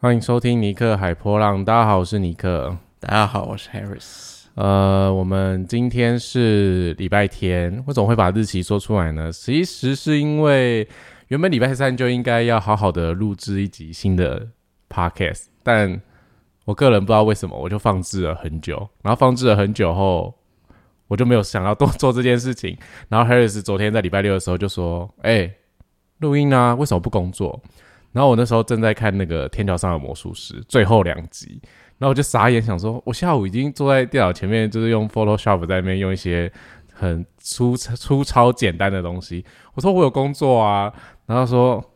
欢迎收听尼克海波浪。大家好，我是尼克。大家好，我是 Harris。呃，我们今天是礼拜天，为什么会把日期说出来呢？其实是因为原本礼拜三就应该要好好的录制一集新的 podcast，但我个人不知道为什么，我就放置了很久。然后放置了很久后，我就没有想要多做这件事情。然后 Harris 昨天在礼拜六的时候就说：“哎，录音啊，为什么不工作？”然后我那时候正在看那个《天桥上的魔术师》最后两集，然后我就傻眼，想说，我下午已经坐在电脑前面，就是用 Photoshop 在那边用一些很粗粗糙简单的东西。我说我有工作啊，然后说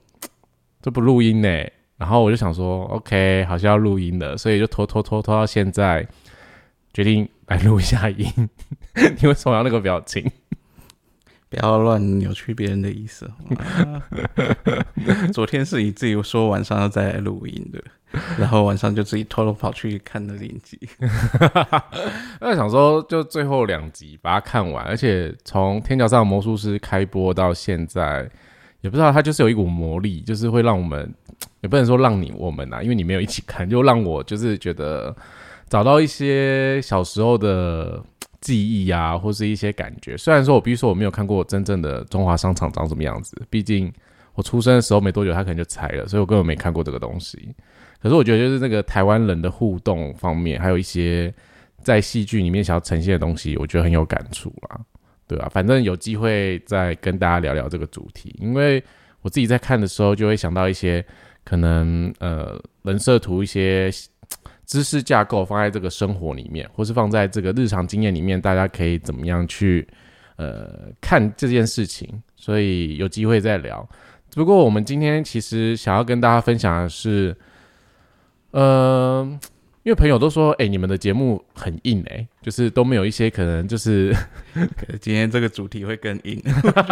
这不录音呢。然后我就想说，OK，好像要录音了，所以就拖拖拖拖到现在，决定来录一下音。你为什么要那个表情？不要乱扭曲别人的意思。昨天是你自己说晚上要再来录音的，然后晚上就自己偷偷跑去看了影集。那想说就最后两集把它看完，而且从《天桥上的魔术师》开播到现在，也不知道它就是有一股魔力，就是会让我们 也不能说让你我们啊，因为你没有一起看，就让我就是觉得找到一些小时候的。记忆啊，或是一些感觉。虽然说我，比如说我没有看过真正的中华商场长什么样子，毕竟我出生的时候没多久，他可能就拆了，所以我根本没看过这个东西。可是我觉得，就是那个台湾人的互动方面，还有一些在戏剧里面想要呈现的东西，我觉得很有感触啦，对吧？反正有机会再跟大家聊聊这个主题，因为我自己在看的时候，就会想到一些可能呃人设图一些。知识架构放在这个生活里面，或是放在这个日常经验里面，大家可以怎么样去呃看这件事情？所以有机会再聊。不过我们今天其实想要跟大家分享的是，呃。因为朋友都说，哎，你们的节目很硬，哎，就是都没有一些可能，就是 今天这个主题会更硬，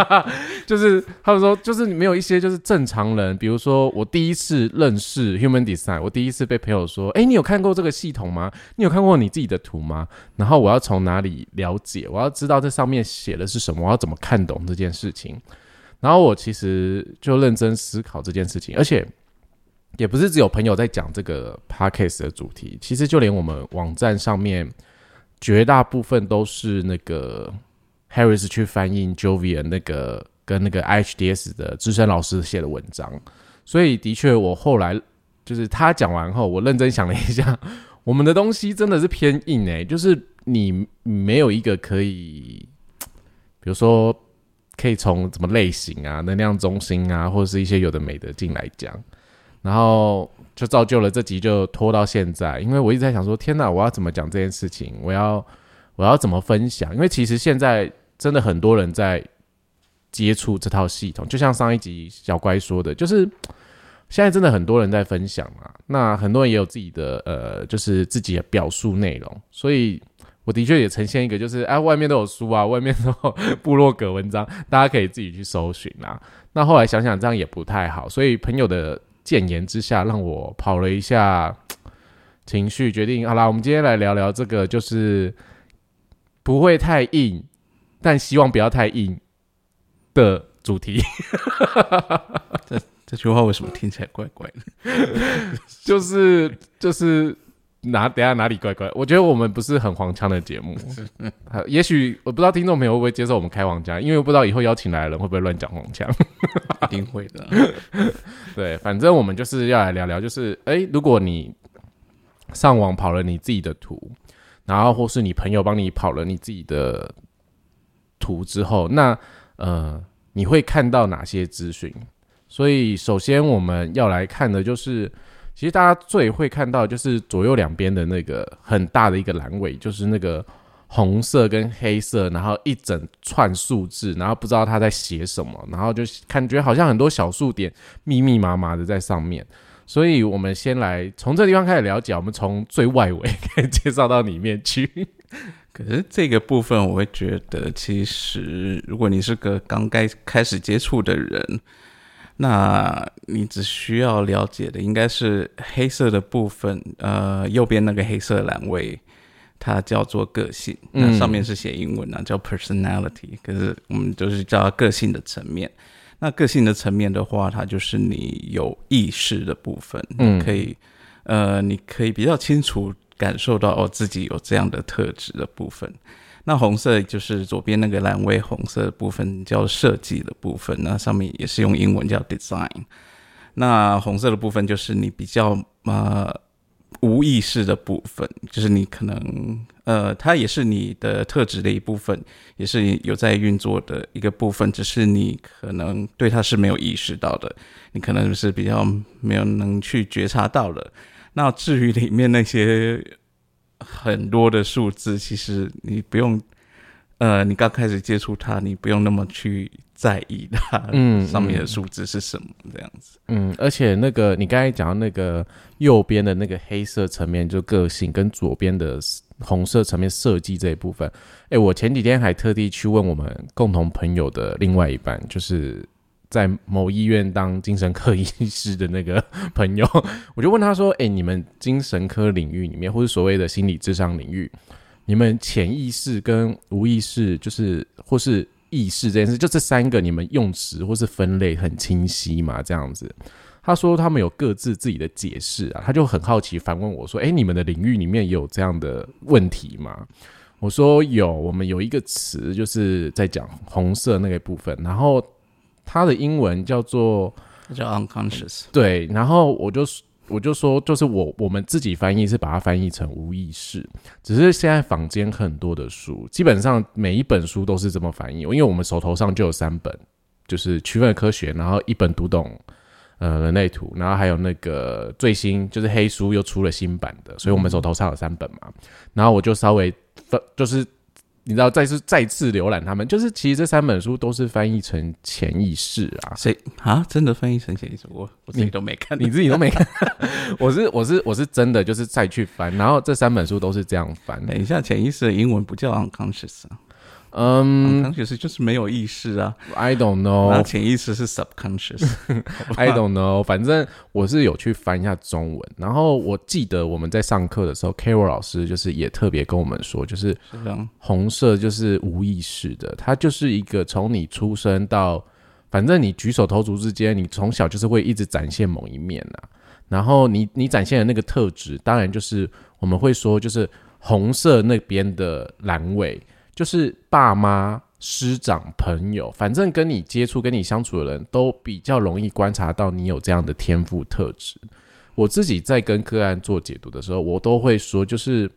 就是他们说，就是没有一些就是正常人，比如说我第一次认识 Human Design，我第一次被朋友说，哎，你有看过这个系统吗？你有看过你自己的图吗？然后我要从哪里了解？我要知道这上面写的是什么？我要怎么看懂这件事情？然后我其实就认真思考这件事情，而且。也不是只有朋友在讲这个 podcast 的主题，其实就连我们网站上面绝大部分都是那个 Harris 去翻译 Jovian 那个跟那个 HDS 的资深老师写的文章，所以的确我后来就是他讲完后，我认真想了一下，我们的东西真的是偏硬诶，就是你没有一个可以，比如说可以从什么类型啊、能量中心啊，或者是一些有的没的进来讲。然后就造就了这集就拖到现在，因为我一直在想说，天哪，我要怎么讲这件事情？我要我要怎么分享？因为其实现在真的很多人在接触这套系统，就像上一集小乖说的，就是现在真的很多人在分享嘛。那很多人也有自己的呃，就是自己的表述内容，所以我的确也呈现一个，就是哎，外面都有书啊，外面都有部落格文章，大家可以自己去搜寻啊。那后来想想这样也不太好，所以朋友的。谏言之下，让我跑了一下情绪，决定好啦，我们今天来聊聊这个，就是不会太硬，但希望不要太硬的主题。这这句话为什么听起来怪怪的？就 是就是。哪等下哪里怪怪？我觉得我们不是很黄腔的节目，也许我不知道听众朋友会不会接受我们开黄腔，因为我不知道以后邀请来的人会不会乱讲黄腔，一定会的。对，反正我们就是要来聊聊，就是哎，如果你上网跑了你自己的图，然后或是你朋友帮你跑了你自己的图之后，那呃，你会看到哪些资讯？所以首先我们要来看的就是。其实大家最会看到就是左右两边的那个很大的一个栏尾，就是那个红色跟黑色，然后一整串数字，然后不知道他在写什么，然后就感觉好像很多小数点密密麻麻的在上面。所以我们先来从这地方开始了解，我们从最外围开始介绍到里面去。可是这个部分，我会觉得，其实如果你是个刚该开始接触的人。那你只需要了解的应该是黑色的部分，呃，右边那个黑色栏位，它叫做个性，那上面是写英文啊，叫 personality，可是我们就是叫它个性的层面。那个性的层面的话，它就是你有意识的部分，嗯可以，呃，你可以比较清楚感受到哦自己有这样的特质的部分。那红色就是左边那个蓝位红色部分叫设计的部分，那上面也是用英文叫 design。那红色的部分就是你比较呃无意识的部分，就是你可能呃，它也是你的特质的一部分，也是有在运作的一个部分，只是你可能对它是没有意识到的，你可能是比较没有能去觉察到的。那至于里面那些很多的数字，其实你不用，呃，你刚开始接触它，你不用那么去在意它嗯上面的数字是什么这样子。嗯，而且那个你刚才讲到那个右边的那个黑色层面就个性，跟左边的红色层面设计这一部分，哎，我前几天还特地去问我们共同朋友的另外一半，就是在某医院当精神科医师的那个朋友，我就问他说：“哎，你们精神科领域里面，或者所谓的心理智商领域，你们潜意识跟无意识，就是或是意识这件事，就这三个，你们用词或是分类很清晰嘛？这样子。”他说他们有各自自己的解释啊，他就很好奇反问我说：“哎，你们的领域里面有这样的问题吗？”我说有，我们有一个词就是在讲红色那个部分，然后它的英文叫做叫 unconscious。对，然后我就我就说，就是我我们自己翻译是把它翻译成无意识，只是现在坊间很多的书，基本上每一本书都是这么翻译，因为我们手头上就有三本，就是区分科学，然后一本读懂。呃，人类图，然后还有那个最新就是黑书又出了新版的，所以我们手头上有三本嘛。然后我就稍微分，就是你知道再次再次浏览他们，就是其实这三本书都是翻译成潜意识啊。谁啊？真的翻译成潜意识？我我自己都没看，你自己都没看，我是我是我是真的就是再去翻，然后这三本书都是这样翻。等一下，潜意识的英文不叫 unconscious 啊嗯，unconscious 就是没有意识啊。，I don't know，那潜意识是 subconscious，I。don't know，反正我是有去翻一下中文，然后我记得我们在上课的时候，Carol 老师就是也特别跟我们说，就是。红色就是无意识的，它就是一个从你出生到，反正你举手投足之间，你从小就是会一直展现某一面啊。然后你你展现的那个特质，当然就是我们会说，就是红色那边的阑尾，就是爸妈、师长、朋友，反正跟你接触、跟你相处的人都比较容易观察到你有这样的天赋特质。我自己在跟个案做解读的时候，我都会说，就是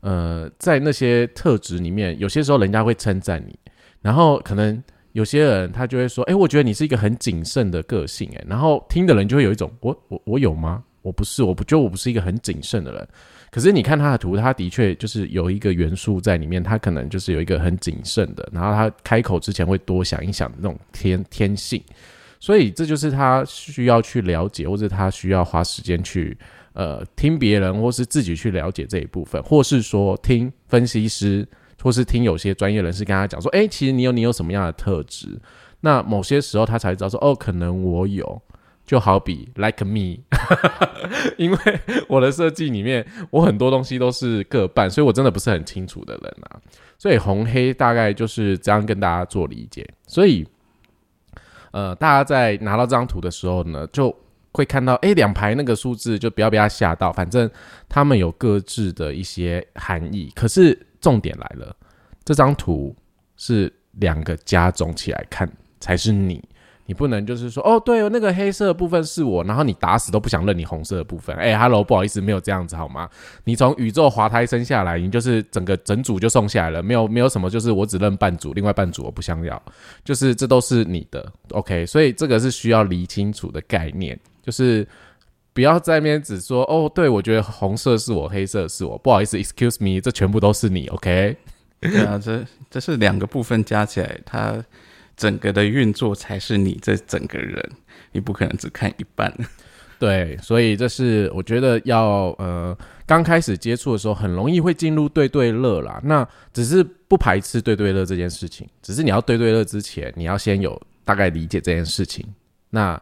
呃，在那些特质里面，有些时候人家会称赞你，然后可能有些人他就会说，哎、我觉得你是一个很谨慎的个性，哎，然后听的人就会有一种，我我我有吗？我不是，我不觉得我不是一个很谨慎的人。可是你看他的图，他的确就是有一个元素在里面，他可能就是有一个很谨慎的，然后他开口之前会多想一想那种天天性，所以这就是他需要去了解，或者他需要花时间去呃听别人，或是自己去了解这一部分，或是说听分析师，或是听有些专业人士跟他讲说，哎、其实你有你有什么样的特质，那某些时候他才知道说，哦，可能我有。就好比 like me，因为我的设计里面，我很多东西都是各半，所以我真的不是很清楚的人啊。所以红黑大概就是这样跟大家做理解。所以，呃，大家在拿到这张图的时候呢，就会看到，诶，两排那个数字，就不要被它吓到，反正他们有各自的一些含义。可是重点来了，这张图是两个加总起来看才是你。你不能就是说哦，对哦，那个黑色部分是我，然后你打死都不想认你红色的部分。哎，Hello，不好意思，没有这样子好吗？你从宇宙滑胎生下来，你就是整个整组就送下来了，没有没有什么，就是我只认半组，另外半组我不想要，就是这都是你的，OK？所以这个是需要理清楚的概念，就是不要在那边只说哦，对我觉得红色是我，黑色是我，不好意思，Excuse me，这全部都是你，OK？对啊，这这是两个部分加起来，它整个的运作才是你这整个人，你不可能只看一半。对，所以这是我觉得要呃刚开始接触的时候，很容易会进入对对乐啦。那只是不排斥对对乐这件事情，只是你要对对乐之前，你要先有大概理解这件事情。那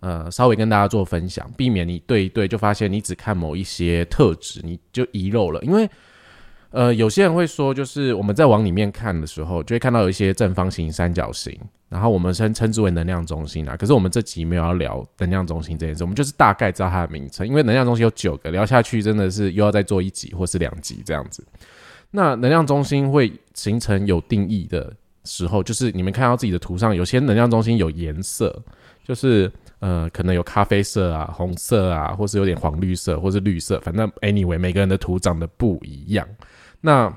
呃稍微跟大家做分享，避免你对一对就发现你只看某一些特质，你就遗漏了，因为。呃，有些人会说，就是我们在往里面看的时候，就会看到有一些正方形、三角形，然后我们称称之为能量中心啊。可是我们这集没有要聊能量中心这件事，我们就是大概知道它的名称，因为能量中心有九个，聊下去真的是又要再做一集或是两集这样子。那能量中心会形成有定义的时候，就是你们看到自己的图上，有些能量中心有颜色，就是呃，可能有咖啡色啊、红色啊，或是有点黄绿色，或是绿色，反正 anyway，每个人的图长得不一样。那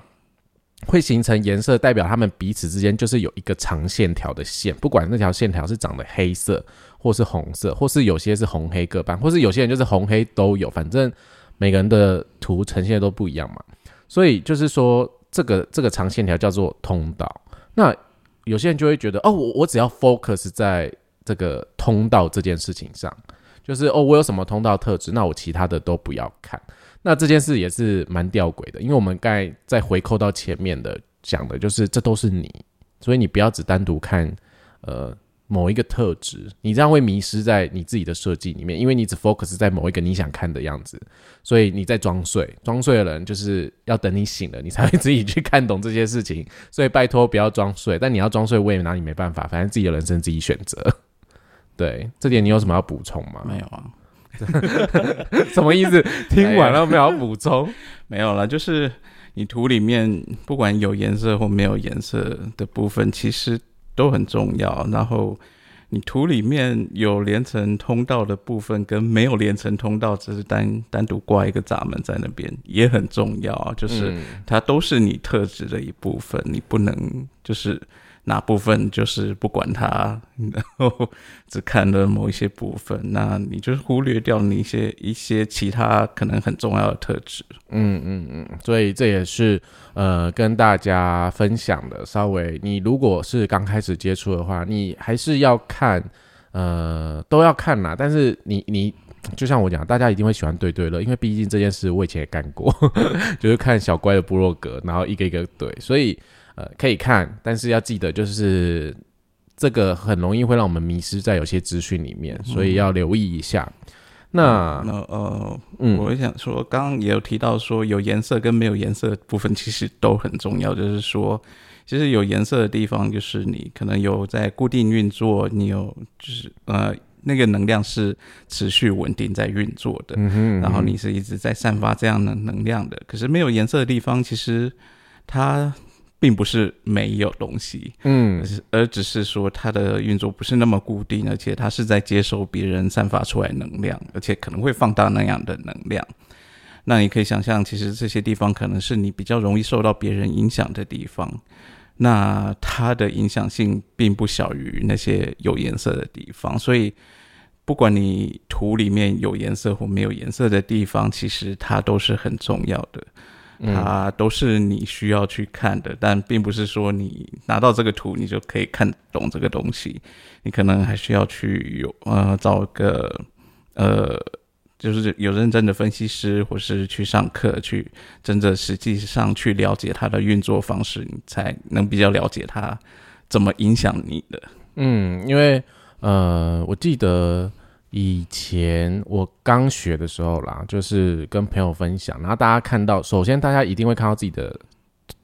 会形成颜色，代表他们彼此之间就是有一个长线条的线，不管那条线条是长的黑色，或是红色，或是有些是红黑各半，或是有些人就是红黑都有，反正每个人的图呈现都不一样嘛。所以就是说，这个这个长线条叫做通道。那有些人就会觉得，哦，我我只要 focus 在这个通道这件事情上，就是哦，我有什么通道特质，那我其他的都不要看。那这件事也是蛮吊诡的，因为我们刚才再回扣到前面的讲的，就是这都是你，所以你不要只单独看呃某一个特质，你这样会迷失在你自己的设计里面，因为你只 focus 在某一个你想看的样子，所以你在装睡，装睡的人就是要等你醒了，你才会自己去看懂这些事情，所以拜托不要装睡，但你要装睡我也拿你没办法，反正自己的人生自己选择。对，这点你有什么要补充吗？没有啊。什么意思？听完了没有补充？没有了，就是你图里面不管有颜色或没有颜色的部分，其实都很重要。然后你图里面有连成通道的部分，跟没有连成通道，只是单单独挂一个闸门在那边，也很重要。就是它都是你特质的一部分，你不能就是。哪部分就是不管它，然后只看了某一些部分，那你就是忽略掉你一些一些其他可能很重要的特质。嗯嗯嗯，所以这也是呃跟大家分享的。稍微你如果是刚开始接触的话，你还是要看，呃都要看啦。但是你你就像我讲，大家一定会喜欢对对乐，因为毕竟这件事我以前也干过，就是看小乖的部落格，然后一个一个对，所以。呃，可以看，但是要记得，就是这个很容易会让我们迷失在有些资讯里面，所以要留意一下。那那呃，嗯，我想说，刚刚也有提到说，有颜色跟没有颜色的部分其实都很重要。就是说，其实有颜色的地方，就是你可能有在固定运作，你有就是呃，那个能量是持续稳定在运作的，然后你是一直在散发这样的能量的。可是没有颜色的地方，其实它。并不是没有东西，嗯，而只是说它的运作不是那么固定，而且它是在接收别人散发出来能量，而且可能会放大那样的能量。那你可以想象，其实这些地方可能是你比较容易受到别人影响的地方。那它的影响性并不小于那些有颜色的地方，所以不管你图里面有颜色或没有颜色的地方，其实它都是很重要的。它都是你需要去看的，但并不是说你拿到这个图你就可以看懂这个东西。你可能还需要去有呃找个呃，就是有认真的分析师，或是去上课，去真的实际上去了解它的运作方式，你才能比较了解它怎么影响你的。嗯，因为呃，我记得。以前我刚学的时候啦，就是跟朋友分享，然后大家看到，首先大家一定会看到自己的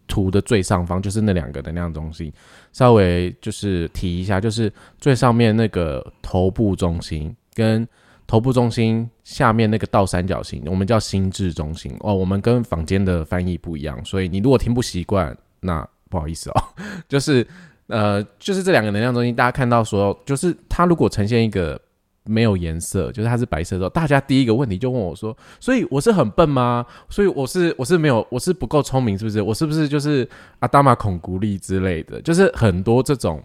图的最上方，就是那两个能量中心。稍微就是提一下，就是最上面那个头部中心跟头部中心下面那个倒三角形，我们叫心智中心哦。我们跟坊间的翻译不一样，所以你如果听不习惯，那不好意思哦。就是呃，就是这两个能量中心，大家看到说，就是它如果呈现一个。没有颜色，就是它是白色的时候，大家第一个问题就问我说：“所以我是很笨吗？所以我是我是没有我是不够聪明，是不是？我是不是就是阿达玛孔古力之类的？就是很多这种，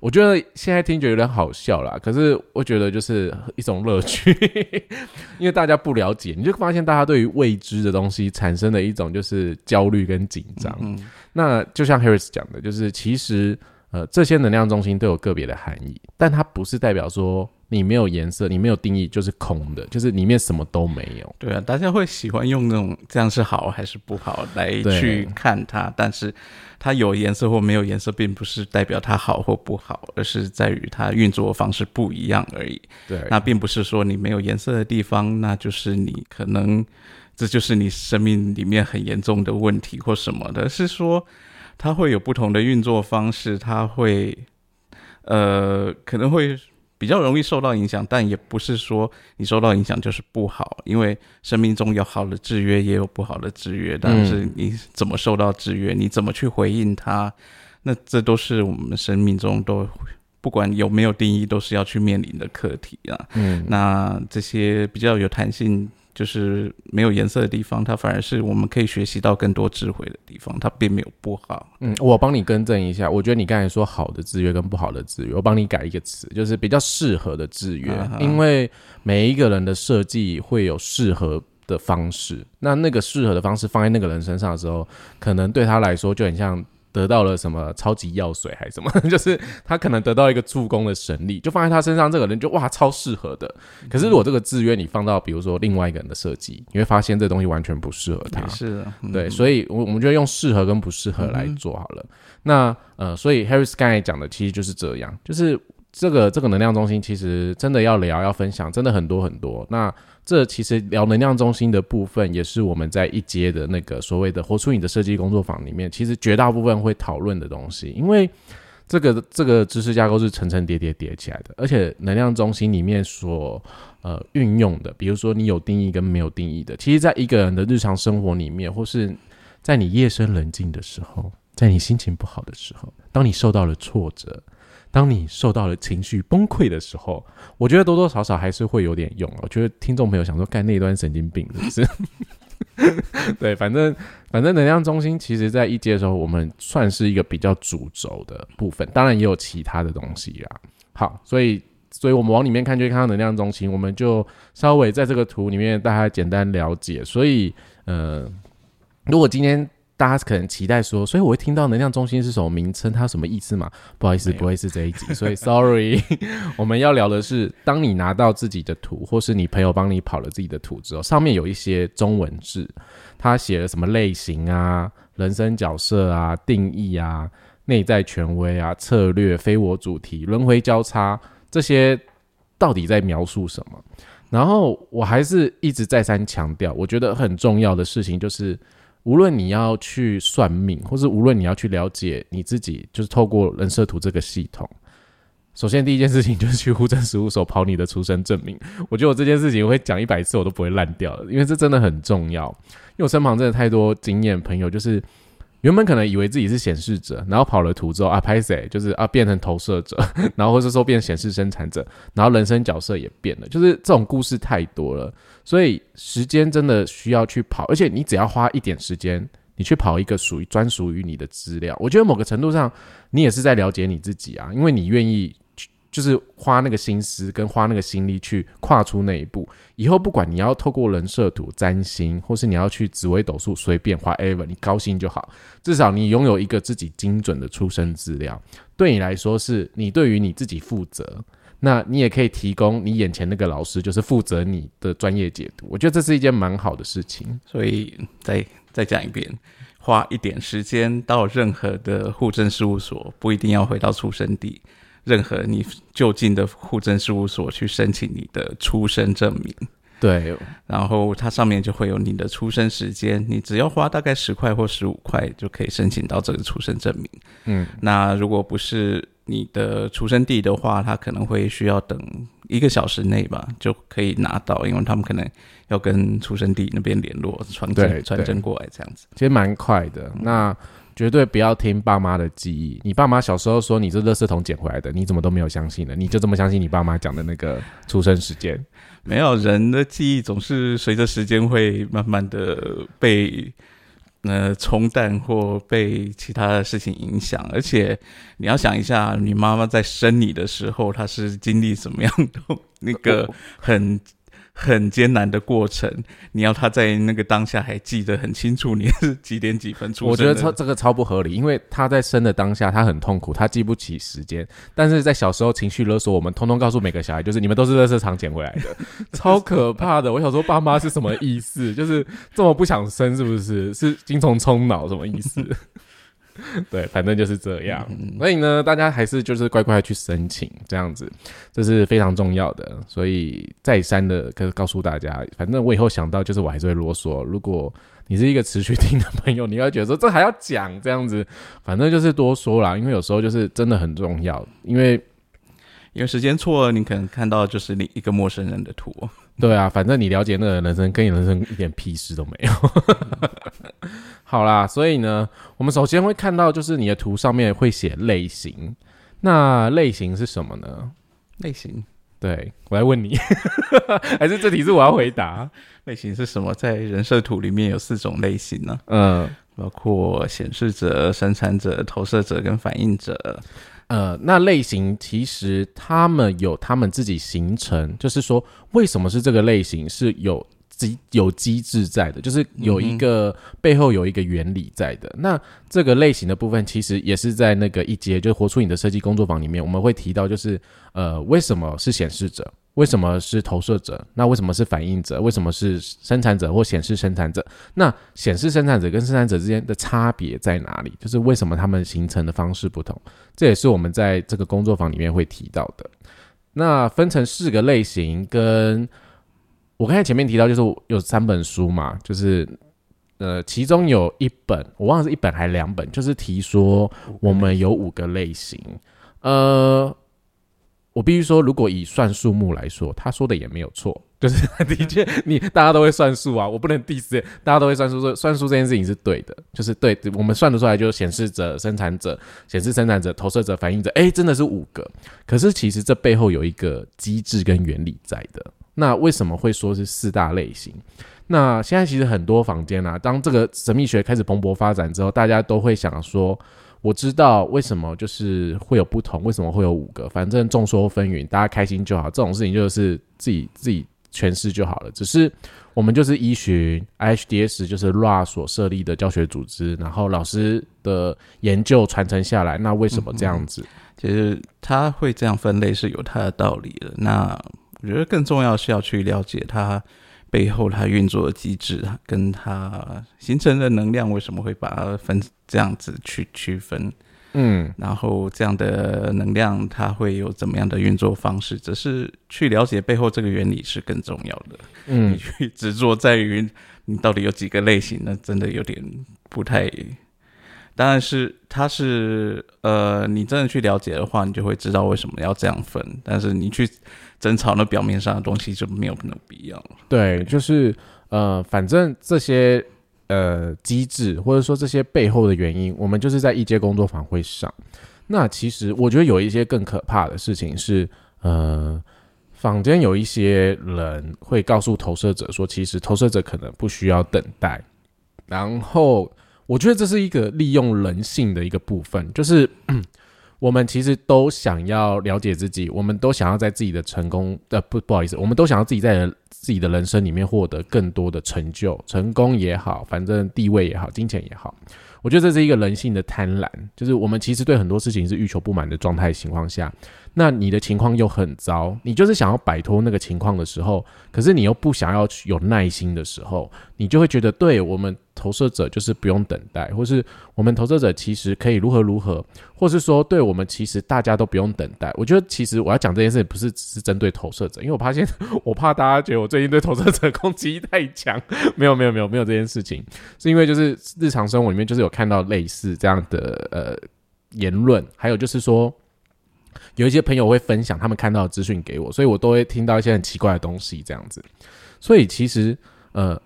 我觉得现在听觉得有点好笑啦。可是我觉得就是一种乐趣，因为大家不了解，你就发现大家对于未知的东西产生的一种就是焦虑跟紧张。那就像 Harris 讲的，就是其实。呃，这些能量中心都有个别的含义，但它不是代表说你没有颜色，你没有定义就是空的，就是里面什么都没有。对啊，大家会喜欢用那种这样是好还是不好来去看它，但是它有颜色或没有颜色，并不是代表它好或不好，而是在于它运作方式不一样而已。对，那并不是说你没有颜色的地方，那就是你可能这就是你生命里面很严重的问题或什么的，是说它会有不同的运作方式，它会呃可能会比较容易受到影响，但也不是说你受到影响就是不好，因为生命中有好的制约，也有不好的制约，但是你怎么受到制约，你怎么去回应它，那这都是我们生命中都不管有没有定义，都是要去面临的课题啊。嗯，那这些比较有弹性，就是没有颜色的地方，它反而是我们可以学习到更多智慧的地方，它并没有不好。嗯，我帮你更正一下，我觉得你刚才说好的制约跟不好的制约，我帮你改一个词，就是比较适合的制约，啊因为每一个人的设计会有适合的方式，那那个适合的方式放在那个人身上的时候，可能对他来说就很像。得到了什么超级药水还是什么，就是他可能得到一个助攻的神力，就放在他身上，这个人就哇超适合的。可是如果这个制约你放到比如说另外一个人的设计，你会发现这东西完全不适合他。是对，所以，我我们就用适合跟不适合来做好了。那呃，所以 Harris 刚才讲的其实就是这样，就是这个这个能量中心，其实真的要聊要分享，真的很多很多。那这其实聊能量中心的部分，也是我们在一阶的那个所谓的“活出你的设计工作坊”里面，其实绝大部分会讨论的东西，因为。这个这个知识架构是层层叠叠叠起来的，而且能量中心里面所呃运用的，比如说你有定义跟没有定义的，其实在一个人的日常生活里面，或是在你夜深人静的时候，在你心情不好的时候，当你受到了挫折，当你受到了情绪崩溃的时候，我觉得多多少少还是会有点用。我觉得听众朋友想说，干那一段神经病是不是？对，反正反正能量中心其实在一阶的时候，我们算是一个比较主轴的部分，当然也有其他的东西啦。好，所以所以我们往里面看，就会看到能量中心，我们就稍微在这个图里面大家简单了解。所以，呃，如果今天大家可能期待说，所以我会听到能量中心是什么名称，它有什么意思嘛？不好意思，不会是这一集，所以 sorry。我们要聊的是，当你拿到自己的图，或是你朋友帮你跑了自己的图之后，上面有一些中文字，他写了什么类型啊、人生角色啊、定义啊、内在权威啊、策略、非我主题、轮回交叉这些，到底在描述什么？然后我还是一直再三强调，我觉得很重要的事情就是，无论你要去算命，或是无论你要去了解你自己，就是透过人设图这个系统。首先，第一件事情就是去户政事务所跑你的出生证明。我觉得我这件事情我会讲一百次，我都不会烂掉的，因为这真的很重要。因为我身旁真的太多经验朋友，就是原本可能以为自己是显示者，然后跑了图之后啊，拍谁？就是啊变成投射者，然后或是说变显示生产者，然后人生角色也变了，就是这种故事太多了，所以时间真的需要去跑，而且你只要花一点时间，你去跑一个属于专属于你的资料，我觉得某个程度上你也是在了解你自己啊，因为你愿意。就是花那个心思跟花那个心力去跨出那一步，以后不管你要透过人设图、占星，或是你要去紫微斗数，随便花 ever，你高兴就好。至少你拥有一个自己精准的出生资料，对你来说是你对于你自己负责。那你也可以提供你眼前那个老师，就是负责你的专业解读。我觉得这是一件蛮好的事情。所以再再讲一遍，花一点时间到任何的户政事务所，不一定要回到出生地，任何你就近的户政事务所去申请你的出生证明。对，然后它上面就会有你的出生时间，你只要花大概十块或十五块就可以申请到这个出生证明。嗯，那如果不是你的出生地的话，它可能会需要等一个小时内吧就可以拿到，因为他们可能要跟出生地那边联络，传对真传真过来这样子。其实蛮快的。那绝对不要听爸妈的记忆。你爸妈小时候说你是垃圾桶捡回来的，你怎么都没有相信呢？你就这么相信你爸妈讲的那个出生时间？没有人的记忆总是随着时间会慢慢的被呃冲淡或被其他的事情影响，而且你要想一下，你妈妈在生你的时候，她是经历什么样的那个很很艰难的过程，你要他在那个当下还记得很清楚你是几点几分出生的。我觉得超这个超不合理，因为他在生的当下他很痛苦，他记不起时间，但是在小时候情绪勒索我们，通通告诉每个小孩，就是你们都是热色场捡回来的，超可怕的。我想说爸妈是什么意思？就是这么不想生，是不是？是精虫充脑什么意思？对，反正就是这样。所以呢，大家还是就是乖乖去申请，这样子，这是非常重要的。所以再三的跟告诉大家，反正我以后想到就是我还是会啰嗦。如果你是一个持续听的朋友，你要觉得说这还要讲这样子，反正就是多说啦，因为有时候就是真的很重要，因为因为时间错了，你可能看到就是你一个陌生人的图。对啊，反正你了解那个人生，跟你人生一点屁事都没有。好啦，所以呢，我们首先会看到，就是你的图上面会写类型。那类型是什么呢？类型，对我来问你，还是这题是我要回答？类型是什么？在人设图里面有四种类型呢？嗯，包括显示者、生产者、投射者跟反应者。呃，那类型其实他们有他们自己形成，就是说为什么是这个类型是有机有机制在的，就是有一个背后有一个原理在的。那这个类型的部分其实也是在那个一节，就活出你的设计工作坊里面，我们会提到，就是呃，为什么是显示者？为什么是投射者？那为什么是反应者？为什么是生产者或显示生产者？那显示生产者跟生产者之间的差别在哪里？就是为什么他们形成的方式不同？这也是我们在这个工作坊里面会提到的。那分成四个类型，跟我刚才前面提到，就是有三本书嘛，就是呃，其中有一本我忘了是一本还是两本，就是提说我们有五个类型，呃。我必须说，如果以算数目来说，他说的也没有错，就是 的确，你大家都会算数啊，我不能 diss，大家都会算数，说算数这件事情是对的，就是对，我们算得出来，就是显示者、生产者、显示生产者、投射者、反应者，哎，真的是五个。可是其实这背后有一个机制跟原理在的。那为什么会说是四大类型？那现在其实很多房间啊，当这个神秘学开始蓬勃发展之后，大家都会想说。我知道为什么就是会有不同，为什么会有五个？反正众说纷纭，大家开心就好。这种事情就是自己自己诠释就好了。只是我们就是依循 IHDS，就是 RA 所设立的教学组织，然后老师的研究传承下来。那为什么这样子？其实他会这样分类是有他的道理的。那我觉得更重要是要去了解他。背后它运作的机制，跟它形成的能量为什么会把它分这样子去区分？嗯，然后这样的能量它会有怎么样的运作方式？只是去了解背后这个原理是更重要的。嗯，你去执着在于你到底有几个类型，那真的有点不太。当然是，它是呃，你真的去了解的话，你就会知道为什么要这样分。但是你去。争吵那表面上的东西就没有那么必要了。对，就是呃，反正这些呃机制或者说这些背后的原因，我们就是在一阶工作坊会上。那其实我觉得有一些更可怕的事情是，呃，坊间有一些人会告诉投射者说，其实投射者可能不需要等待。然后我觉得这是一个利用人性的一个部分，就是。我们其实都想要了解自己，我们都想要在自己的成功，呃，不，不好意思，我们都想要自己在自己的人生里面获得更多的成就，成功也好，反正地位也好，金钱也好。我觉得这是一个人性的贪婪，就是我们其实对很多事情是欲求不满的状态情况下，那你的情况又很糟，你就是想要摆脱那个情况的时候，可是你又不想要有耐心的时候，你就会觉得，对我们投射者就是不用等待，或是我们投射者其实可以如何如何，或是说，对我们其实大家都不用等待。我觉得其实我要讲这件事，不是只是针对投射者，因为我发现我怕大家觉得我最近对投射者攻击太强，没有没有没有没有这件事情，是因为就是日常生活里面就是有。看到类似这样的呃言论，还有就是说，有一些朋友会分享他们看到的资讯给我，所以我都会听到一些很奇怪的东西这样子。所以其实呃，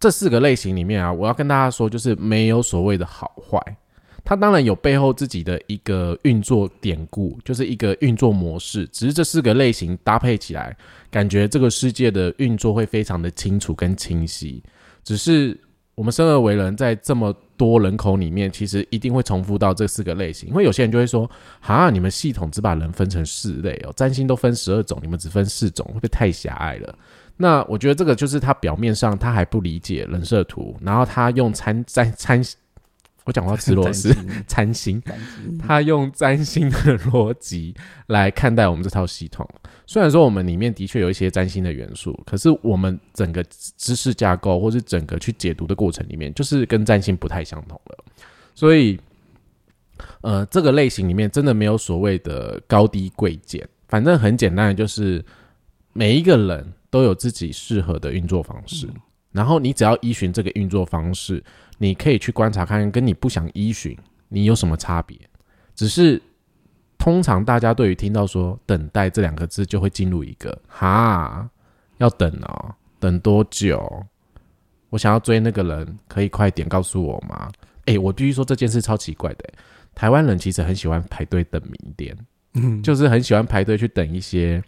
这四个类型里面啊，我要跟大家说，就是没有所谓的好坏，它当然有背后自己的一个运作典故，就是一个运作模式。只是这四个类型搭配起来，感觉这个世界的运作会非常的清楚跟清晰。只是我们生而为人，在这么多人口里面，其实一定会重复到这四个类型，因为有些人就会说：“哈，你们系统只把人分成四类哦，占星都分十二种，你们只分四种，会不会太狭隘了？”那我觉得这个就是他表面上他还不理解人设图，然后他用参占参，我讲话吃螺丝占星，他用占星的逻辑来看待我们这套系统。虽然说我们里面的确有一些占星的元素，可是我们整个知识架构或是整个去解读的过程里面，就是跟占星不太相同了。所以，呃，这个类型里面真的没有所谓的高低贵贱，反正很简单的就是每一个人。都有自己适合的运作方式，然后你只要依循这个运作方式，你可以去观察看看，跟你不想依循你有什么差别。只是通常大家对于听到说“等待”这两个字，就会进入一个哈，要等哦，等多久？我想要追那个人，可以快点告诉我吗？诶，我必须说这件事超奇怪的。台湾人其实很喜欢排队等名店，嗯，就是很喜欢排队去等一些。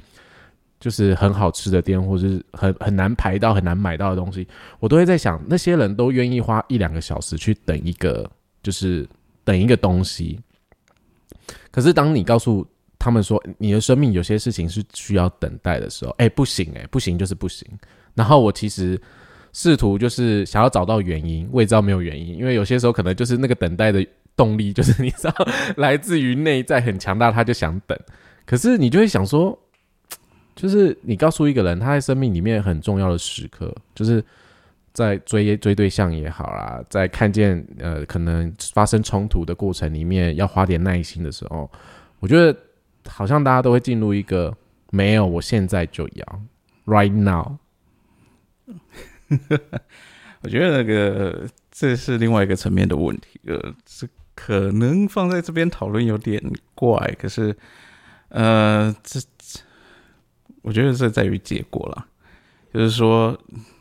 就是很好吃的店，或者是很很难排到、很难买到的东西，我都会在想，那些人都愿意花一两个小时去等一个，就是等一个东西。可是当你告诉他们说，你的生命有些事情是需要等待的时候，哎，不行，哎，不行，就是不行。然后我其实试图就是想要找到原因，我也知道没有原因，因为有些时候可能就是那个等待的动力，就是你知道 来自于内在很强大，他就想等。可是你就会想说。就是你告诉一个人，他在生命里面很重要的时刻，就是在追追对象也好啦，在看见呃可能发生冲突的过程里面，要花点耐心的时候，我觉得好像大家都会进入一个没有，我现在就要 right now。我觉得那个这是另外一个层面的问题，呃，是可能放在这边讨论有点怪，可是呃这。我觉得这在于结果了，就是说，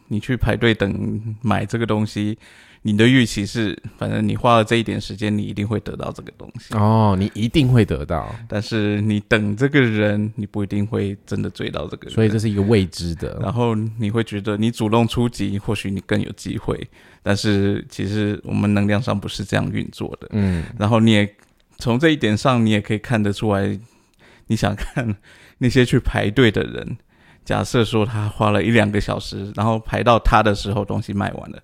你去排队等买这个东西，你的预期是，反正你花了这一点时间，你一定会得到这个东西。哦，你一定会得到，但是你等这个人，你不一定会真的追到这个人。所以这是一个未知的。然后你会觉得你主动出击，或许你更有机会。但是其实我们能量上不是这样运作的。嗯。然后你也从这一点上，你也可以看得出来，你想看。那些去排队的人，假设说他花了一两个小时，然后排到他的时候，东西卖完了，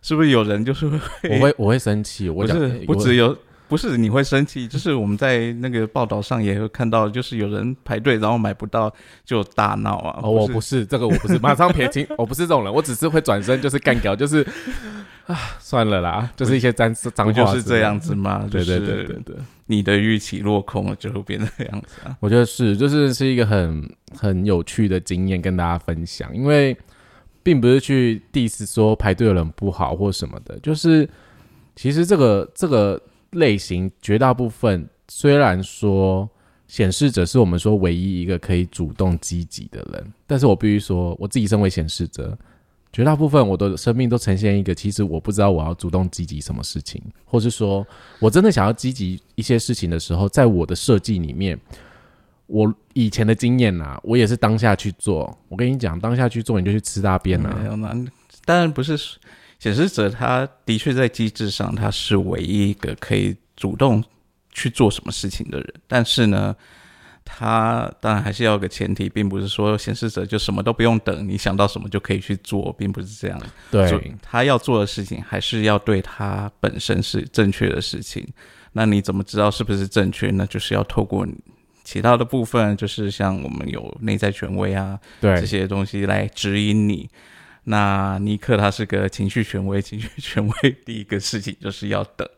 是不是有人就是会？我会我会生气，我是不只有不是你会生气，就是 我们在那个报道上也会看到，就是有人排队然后买不到就大闹啊。哦，我不是这个，我不是 马上撇清，我不是这种人，我只是会转身就是干掉，就是 啊，算了啦，就是一些脏脏话，就是这样子嘛。对对对对对。你的预期落空了，就会变成这样子啊？我觉得是，就是是一个很很有趣的经验跟大家分享，因为并不是去 diss 说排队的人不好或什么的，就是其实这个这个类型绝大部分虽然说显示者是我们说唯一一个可以主动积极的人，但是我必须说我自己身为显示者。绝大部分我的生命都呈现一个，其实我不知道我要主动积极什么事情，或是说我真的想要积极一些事情的时候，在我的设计里面，我以前的经验呐，我也是当下去做。我跟你讲，当下去做你就去吃大便了。当然不是显示者，他的确在机制上他是唯一一个可以主动去做什么事情的人，但是呢。他当然还是要个前提，并不是说显示者就什么都不用等，你想到什么就可以去做，并不是这样。对，他要做的事情还是要对他本身是正确的事情。那你怎么知道是不是正确？那就是要透过其他的部分，就是像我们有内在权威啊，对这些东西来指引你。那尼克他是个情绪权威，情绪权威第一个事情就是要等。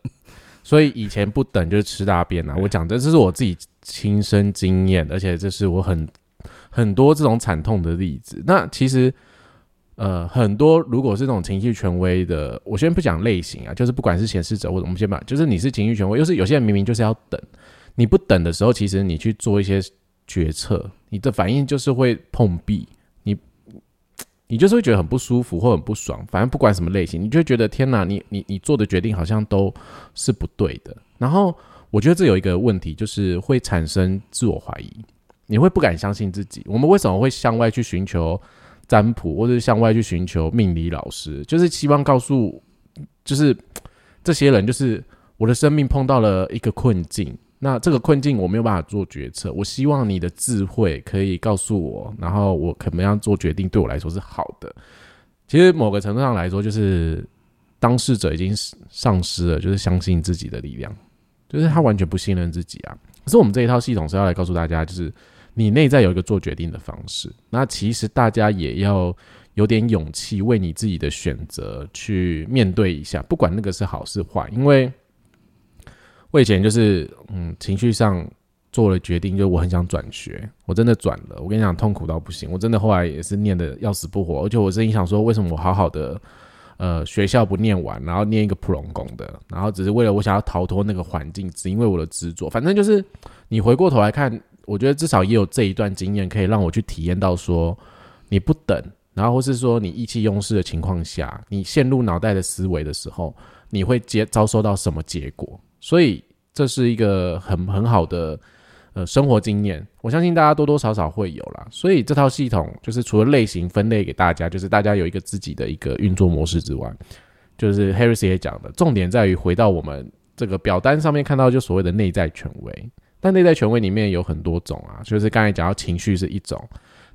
所以以前不等就是吃大便啊！我讲的这是我自己亲身经验，而且这是我很很多这种惨痛的例子。那其实呃很多如果是这种情绪权威的，我先不讲类型啊，就是不管是显示者或者我们先把，就是你是情绪权威，又是有些人明明就是要等，你不等的时候，其实你去做一些决策，你的反应就是会碰壁。你就是会觉得很不舒服或很不爽，反正不管什么类型，你就会觉得天哪，你你你做的决定好像都是不对的。然后我觉得这有一个问题，就是会产生自我怀疑，你会不敢相信自己。我们为什么会向外去寻求占卜，或者向外去寻求命理老师？就是希望告诉，就是这些人，就是我的生命碰到了一个困境。那这个困境我没有办法做决策，我希望你的智慧可以告诉我，然后我怎么样做决定对我来说是好的。其实某个程度上来说，就是当事者已经丧失了，就是相信自己的力量，就是他完全不信任自己啊。可是我们这一套系统是要来告诉大家，就是你内在有一个做决定的方式。那其实大家也要有点勇气，为你自己的选择去面对一下，不管那个是好是坏，因为。我以前就是嗯，情绪上做了决定，就我很想转学，我真的转了。我跟你讲，痛苦到不行。我真的后来也是念的要死不活，而且我真想说，为什么我好好的呃学校不念完，然后念一个普通工的，然后只是为了我想要逃脱那个环境，只因为我的执着。反正就是你回过头来看，我觉得至少也有这一段经验，可以让我去体验到说，你不等，然后或是说你意气用事的情况下，你陷入脑袋的思维的时候，你会接遭受到什么结果。所以这是一个很很好的呃生活经验，我相信大家多多少少会有啦。所以这套系统就是除了类型分类给大家，就是大家有一个自己的一个运作模式之外，就是 Harris 也讲的，重点在于回到我们这个表单上面看到就所谓的内在权威。但内在权威里面有很多种啊，就是刚才讲到情绪是一种，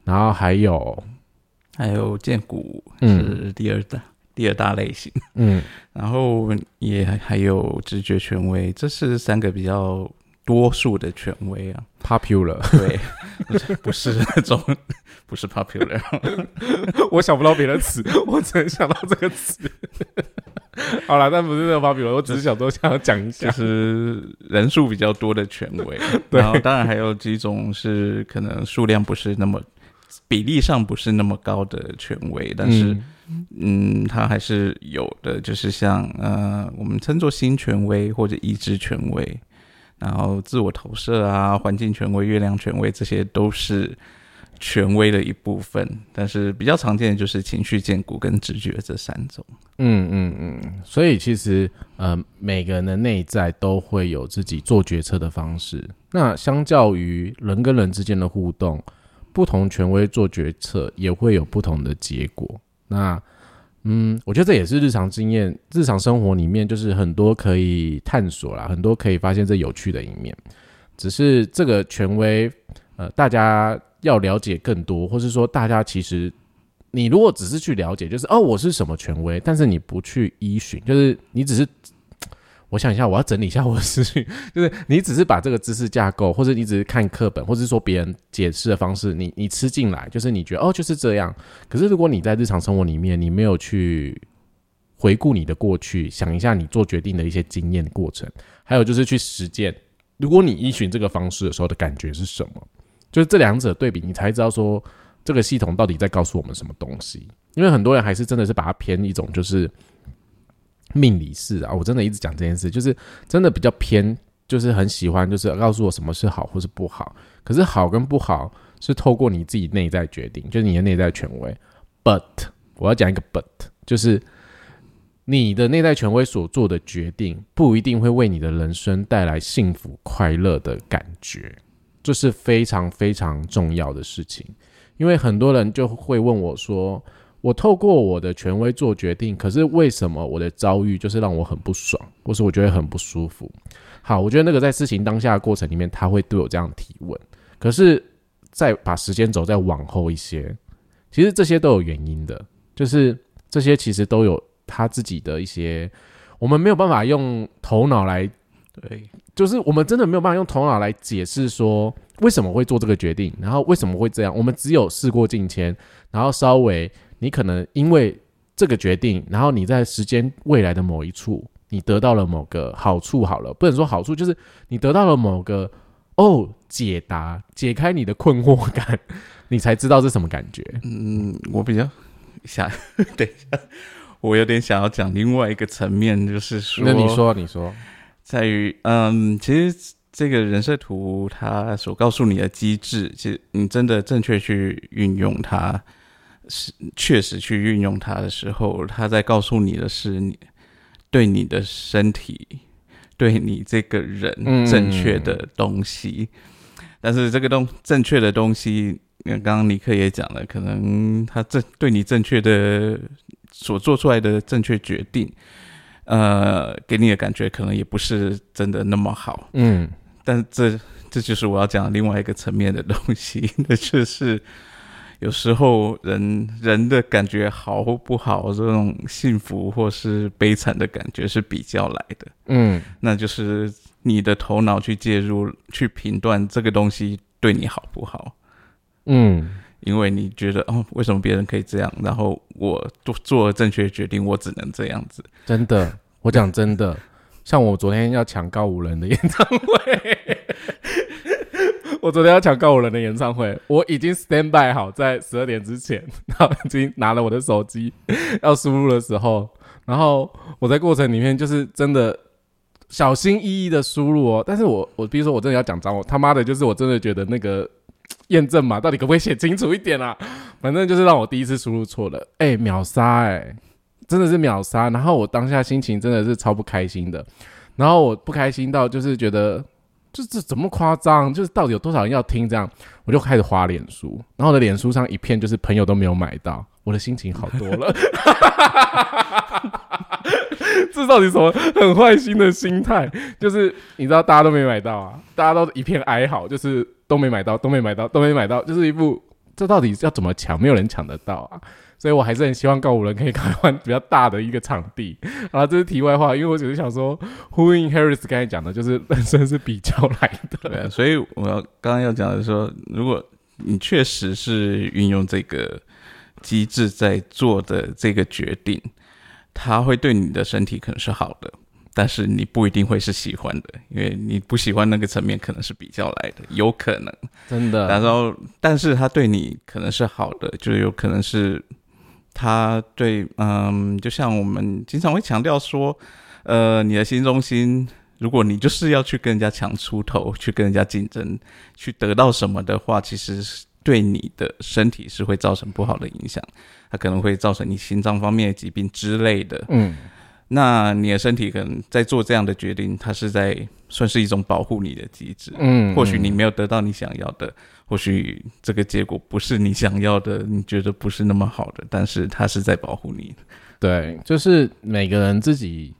然后还有还有建骨是第二的。第二大类型，嗯，然后也还有直觉权威，这是三个比较多数的权威啊。Popular，对，不是那种，不是 popular，我想不到别的词，我只能想到这个词。好了，但不是那个 popular，我只是想说想要讲一下，就是人数比较多的权威。然后当然还有几种是可能数量不是那么比例上不是那么高的权威，但是。嗯，它还是有的，就是像呃，我们称作新权威或者意志权威，然后自我投射啊，环境权威、月亮权威，这些都是权威的一部分。但是比较常见的就是情绪建骨跟直觉这三种。嗯嗯嗯，所以其实呃，每个人的内在都会有自己做决策的方式。那相较于人跟人之间的互动，不同权威做决策也会有不同的结果。那，嗯，我觉得这也是日常经验、日常生活里面，就是很多可以探索啦，很多可以发现这有趣的一面。只是这个权威，呃，大家要了解更多，或是说，大家其实，你如果只是去了解，就是哦，我是什么权威，但是你不去依循，就是你只是。我想一下，我要整理一下我的思绪。就是你只是把这个知识架构，或者你只是看课本，或者是说别人解释的方式，你你吃进来，就是你觉得哦就是这样。可是如果你在日常生活里面，你没有去回顾你的过去，想一下你做决定的一些经验过程，还有就是去实践。如果你依循这个方式的时候的感觉是什么？就是这两者对比，你才知道说这个系统到底在告诉我们什么东西。因为很多人还是真的是把它偏一种就是。命理式啊，我真的一直讲这件事，就是真的比较偏，就是很喜欢，就是告诉我什么是好或是不好。可是好跟不好是透过你自己内在决定，就是你的内在权威。But 我要讲一个 But，就是你的内在权威所做的决定不一定会为你的人生带来幸福快乐的感觉，这是非常非常重要的事情。因为很多人就会问我说。我透过我的权威做决定，可是为什么我的遭遇就是让我很不爽，或是我觉得很不舒服？好，我觉得那个在事情当下的过程里面，他会对我这样提问。可是再把时间轴再往后一些，其实这些都有原因的，就是这些其实都有他自己的一些，我们没有办法用头脑来，对，就是我们真的没有办法用头脑来解释说为什么会做这个决定，然后为什么会这样。我们只有事过境迁，然后稍微。你可能因为这个决定，然后你在时间未来的某一处，你得到了某个好处。好了，不能说好处，就是你得到了某个哦解答，解开你的困惑感，你才知道是什么感觉。嗯，我比较想 等一下，我有点想要讲另外一个层面，就是说，那你说，你说，在于嗯，其实这个人设图它所告诉你的机制，其实你真的正确去运用它。是确实去运用它的时候，他在告诉你的是你对你的身体、对你这个人正确的东西。但是这个东正确的东西，刚刚尼克也讲了，可能他正对你正确的所做出来的正确决定，呃，给你的感觉可能也不是真的那么好。嗯，但这这就是我要讲另外一个层面的东西，那 就是有时候人人的感觉好或不好，这种幸福或是悲惨的感觉是比较来的。嗯，那就是你的头脑去介入，去评断这个东西对你好不好。嗯，因为你觉得哦，为什么别人可以这样，然后我做做了正确决定，我只能这样子。真的，我讲真的，像我昨天要抢告五人的演唱会，我昨天要抢告五人的演唱会，我已经 stand by 好在十二点之前，然后已经拿了我的手机要输入的时候，然后我在过程里面就是真的小心翼翼的输入哦，但是我我比如说我真的要讲脏，我他妈的就是我真的觉得那个验证码到底可不可以写清楚一点啊？反正就是让我第一次输入错了，哎、秒杀哎、真的是秒杀。然后我当下心情真的是超不开心的，然后我不开心到就是觉得，这这怎么夸张？就是到底有多少人要听这样？我就开始滑脸书，然后我的脸书上一片就是朋友都没有买到，我的心情好多了。这到底什么很坏心的心态？就是你知道大家都没买到啊，大家都一片哀嚎，就是都没买到，都没买到，都没买到，就是一部这到底要怎么抢？没有人抢得到啊！所以我还是很希望告五人可以赶快换比较大的一个场地。啊，这是题外话，因为我只是想说，呼应 Harris 刚才讲的，就是 人生是比较来的。对啊，所以我要刚刚要讲的是说，如果你确实是运用这个机制在做的这个决定，它会对你的身体可能是好的，但是你不一定会是喜欢的，因为你不喜欢那个层面可能是比较来的，有可能。真的，然后，但是他对你可能是好的，就有可能是他对，嗯，就像我们经常会强调说，呃，你的心中心，如果你就是要去跟人家抢出头，去跟人家竞争，去得到什么的话，其实对你的身体是会造成不好的影响，它可能会造成你心脏方面的疾病之类的。嗯，那你的身体可能在做这样的决定，它是在算是一种保护你的机制。嗯，或许你没有得到你想要的，或许这个结果不是你想要的，你觉得不是那么好的，但是它是在保护你。对，就是每个人自己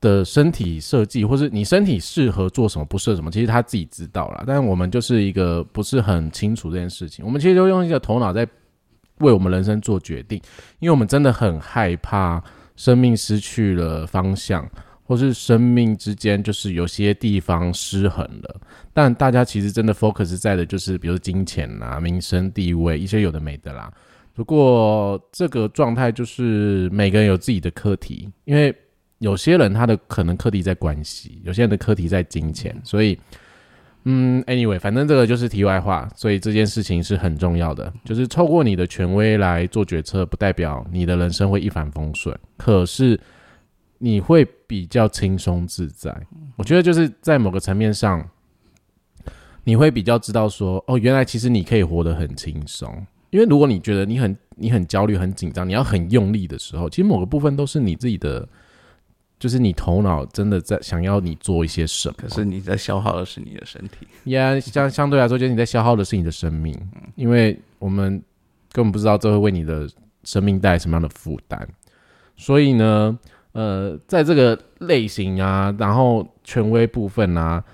的身体设计，或是你身体适合做什么，不适合什么，其实他自己知道啦。但是我们就是一个不是很清楚这件事情，我们其实就用一个头脑在为我们人生做决定，因为我们真的很害怕生命失去了方向，或是生命之间就是有些地方失衡了。但大家其实真的 focus 在的就是，比如金钱啊、民生地位一些有的没的啦。不过这个状态就是每个人有自己的课题，因为有些人他的可能课题在关系，有些人的课题在金钱，所以嗯，anyway，反正这个就是题外话，所以这件事情是很重要的，就是透过你的权威来做决策，不代表你的人生会一帆风顺，可是你会比较轻松自在。我觉得就是在某个层面上，你会比较知道说，哦，原来其实你可以活得很轻松。因为如果你觉得你很你很焦虑、很紧张，你要很用力的时候，其实某个部分都是你自己的，就是你头脑真的在想要你做一些什么。可是你在消耗的是你的身体，呀，相相对来说，就是你在消耗的是你的生命，因为我们根本不知道这会为你的生命带来什么样的负担。所以呢，呃，在这个类型啊，然后权威部分啊，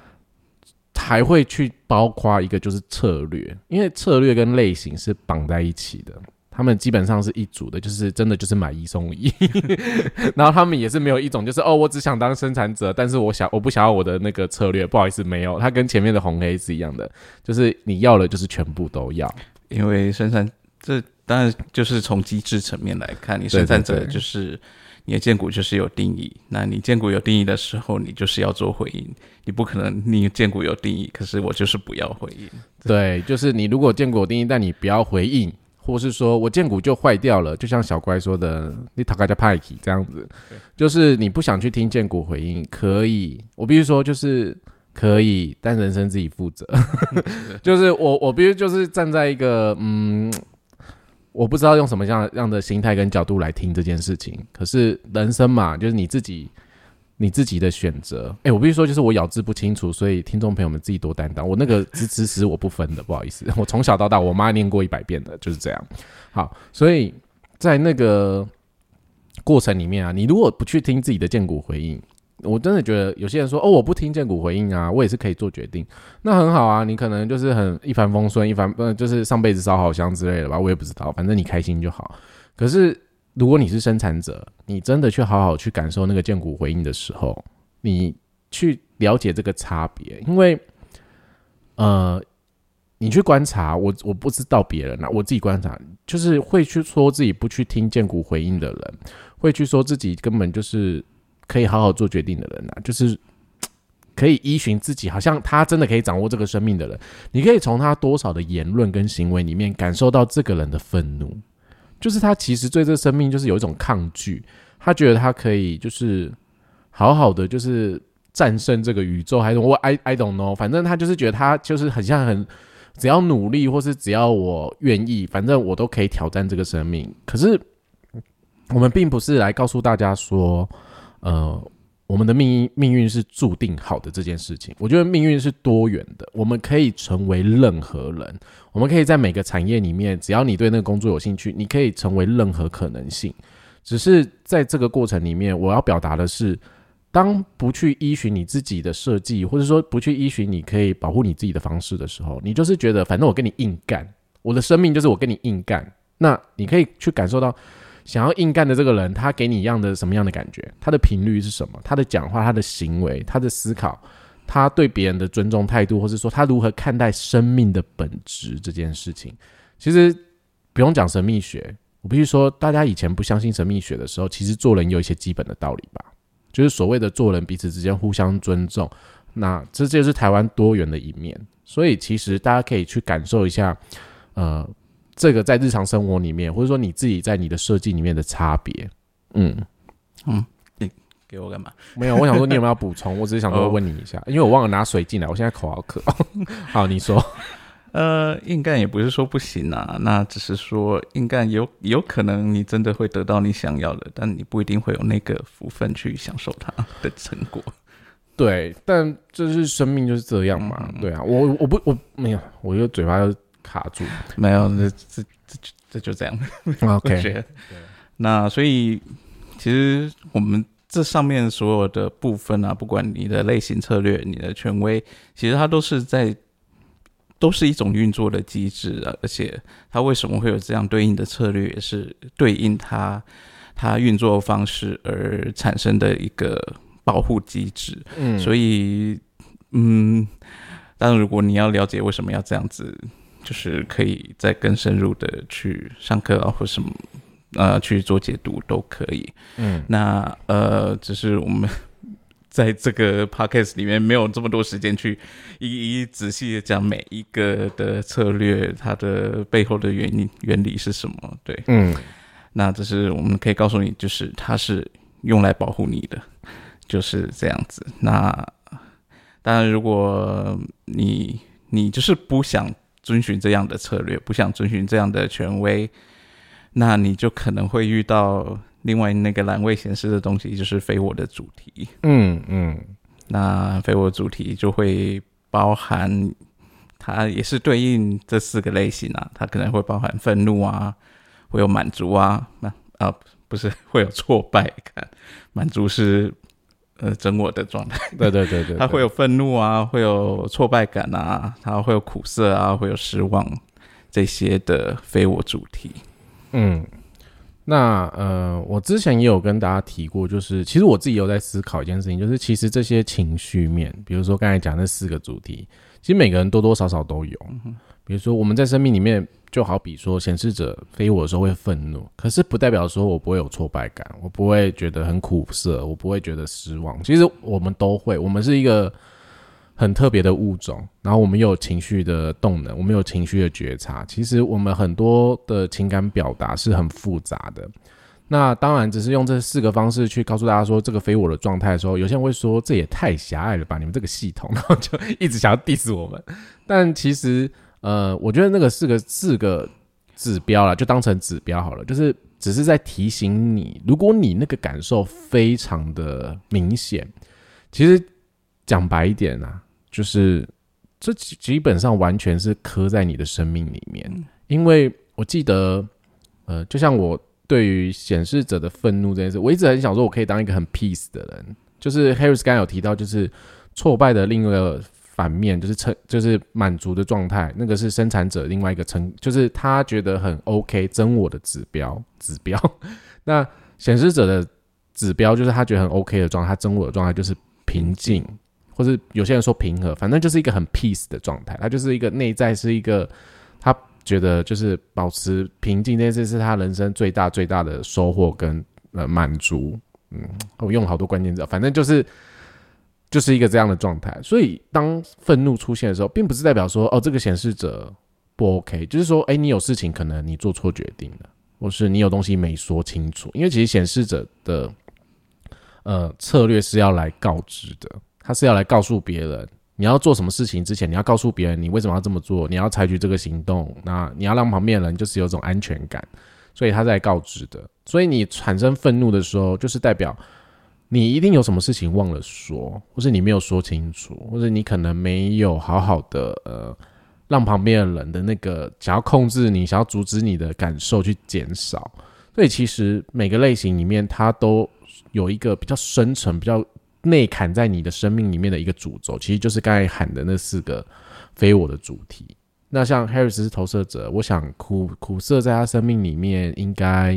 还会去包括一个就是策略，因为策略跟类型是绑在一起的。他们基本上是一组的，就是真的就是买一送一，然后他们也是没有一种就是哦，我只想当生产者，但是我想我不想要我的那个策略，不好意思，没有，它跟前面的红黑是一样的，就是你要了就是全部都要，因为生产这当然就是从机制层面来看，你生产者就是你的荐股就是有定义，那你荐股有定义的时候，你就是要做回应，你不可能你荐股有定义，可是我就是不要回应。对，就是你如果荐股有定义，但你不要回应。或是说我荐股就坏掉了，就像小乖说的，你讨个家派奇这样子，就是你不想去听荐股回应，可以，我必须说就是可以，但人生自己负责。就是我我必须就是站在一个嗯，我不知道用什么样样的心态跟角度来听这件事情，可是人生嘛，就是你自己。你自己的选择，哎、我必须说，就是我咬字不清楚，所以听众朋友们自己多担当。我那个支持词我不分的，不好意思，我从小到大我妈念过一百遍的，就是这样。好，所以在那个过程里面啊，你如果不去听自己的荐股回应，我真的觉得有些人说哦，我不听见骨回应啊，我也是可以做决定，那很好啊，你可能就是很一帆风顺，一帆呃就是上辈子烧好香之类的吧，我也不知道，反正你开心就好。可是如果你是生产者，你真的去好好去感受那个见骨回应的时候，你去了解这个差别，因为呃。你去观察我，我不知道别人啊，我自己观察，就是会去说自己不去听见骨回应的人，会去说自己根本就是可以好好做决定的人啊，就是可以依循自己，好像他真的可以掌握这个生命的人，你可以从他多少的言论跟行为里面感受到这个人的愤怒，就是他其实对这生命就是有一种抗拒，他觉得他可以就是好好的就是战胜这个宇宙，还是我 I I don't know，反正他就是觉得他就是很像很。只要努力，或是只要我愿意，反正我都可以挑战这个生命。可是，我们并不是来告诉大家说，呃，我们的命运命运是注定好的这件事情。我觉得命运是多元的，我们可以成为任何人，我们可以在每个产业里面，只要你对那个工作有兴趣，你可以成为任何可能性。只是在这个过程里面，我要表达的是。当不去依循你自己的设计，或者说不去依循你可以保护你自己的方式的时候，你就是觉得反正我跟你硬干，我的生命就是我跟你硬干。那你可以去感受到想要硬干的这个人，他给你一样的什么样的感觉？他的频率是什么？他的讲话、他的行为、他的思考、他对别人的尊重态度，或者说他如何看待生命的本质这件事情，其实不用讲神秘学，我必须说，大家以前不相信神秘学的时候，其实做人有一些基本的道理吧。就是所谓的做人彼此之间互相尊重，那这就是台湾多元的一面。所以其实大家可以去感受一下，呃，这个在日常生活里面，或者说你自己在你的设计里面的差别。嗯嗯，你给我干嘛？没有，我想说你有没有要补充？我只是想说问你一下，因为我忘了拿水进来，我现在口好渴。好，你说。呃，硬干也不是说不行啊，那只是说硬干有有可能你真的会得到你想要的，但你不一定会有那个福分去享受它的成果。对，但就是生命就是这样嘛。对啊，我我不我没有，我又嘴巴又卡住，没有，这这这这就这样。OK，那所以其实我们这上面所有的部分啊，不管你的类型策略、你的权威，其实它都是在。都是一种运作的机制啊，而且它为什么会有这样对应的策略，也是对应它它运作方式而产生的一个保护机制。嗯，所以嗯，但如果你要了解为什么要这样子，就是可以再更深入的去上课啊，或什么呃去做解读都可以。嗯，那呃，只是我们。在这个 podcast 里面没有这么多时间去一一仔细的讲每一个的策略，它的背后的原因原理是什么？对，嗯，那这是我们可以告诉你，就是它是用来保护你的，就是这样子。那当然，如果你你就是不想遵循这样的策略，不想遵循这样的权威，那你就可能会遇到。另外那个栏位显示的东西就是非我的主题，嗯嗯，那非我主题就会包含，它也是对应这四个类型啊，它可能会包含愤怒啊，会有满足啊，那啊不是会有挫败感，满足是呃整我的状态，对对对对，他会有愤怒啊，会有挫败感啊，他会有苦涩啊，会有失望这些的非我主题，嗯。那呃，我之前也有跟大家提过，就是其实我自己有在思考一件事情，就是其实这些情绪面，比如说刚才讲那四个主题，其实每个人多多少少都有。比如说我们在生命里面，就好比说显示者非我的时候会愤怒，可是不代表说我不会有挫败感，我不会觉得很苦涩，我不会觉得失望。其实我们都会，我们是一个。很特别的物种，然后我们有情绪的动能，我们有情绪的觉察。其实我们很多的情感表达是很复杂的。那当然，只是用这四个方式去告诉大家说这个非我的状态的时候，有些人会说这也太狭隘了吧？你们这个系统，然后就一直想要 diss 我们。但其实，呃，我觉得那个四个四个指标啦，就当成指标好了，就是只是在提醒你，如果你那个感受非常的明显，其实讲白一点啊。就是这基本上完全是刻在你的生命里面，因为我记得，呃，就像我对于显示者的愤怒这件事，我一直很想说，我可以当一个很 peace 的人，就是 Harris 刚刚有提到，就是挫败的另一个反面，就是成就是满足的状态，那个是生产者另外一个成，就是他觉得很 OK 真我的指标指标。那显示者的指标就是他觉得很 OK 的状态，他真我的状态就是平静，或是有些人说平和，反正就是一个很 peace 的状态，他就是一个内在是一个他觉得就是保持平静，这件事是他人生最大最大的收获跟呃满足。嗯，我用了好多关键字，反正就是就是一个这样的状态。所以当愤怒出现的时候，并不是代表说哦这个显示者不 OK，就是说哎你有事情可能你做错决定了，或是你有东西没说清楚。因为其实显示者的呃策略是要来告知的，他是要来告诉别人你要做什么事情之前，你要告诉别人你为什么要这么做，你要采取这个行动，那你要让旁边人就是有种安全感。所以他在告知的，所以你产生愤怒的时候，就是代表你一定有什么事情忘了说，或是你没有说清楚，或者你可能没有好好的呃，让旁边的人的那个想要控制你、想要阻止你的感受去减少。所以其实每个类型里面，它都有一个比较深层、比较内砍在你的生命里面的一个主轴，其实就是刚才喊的那四个非我的主题。那像 Harris 是投射者，我想苦苦涩在他生命里面，应该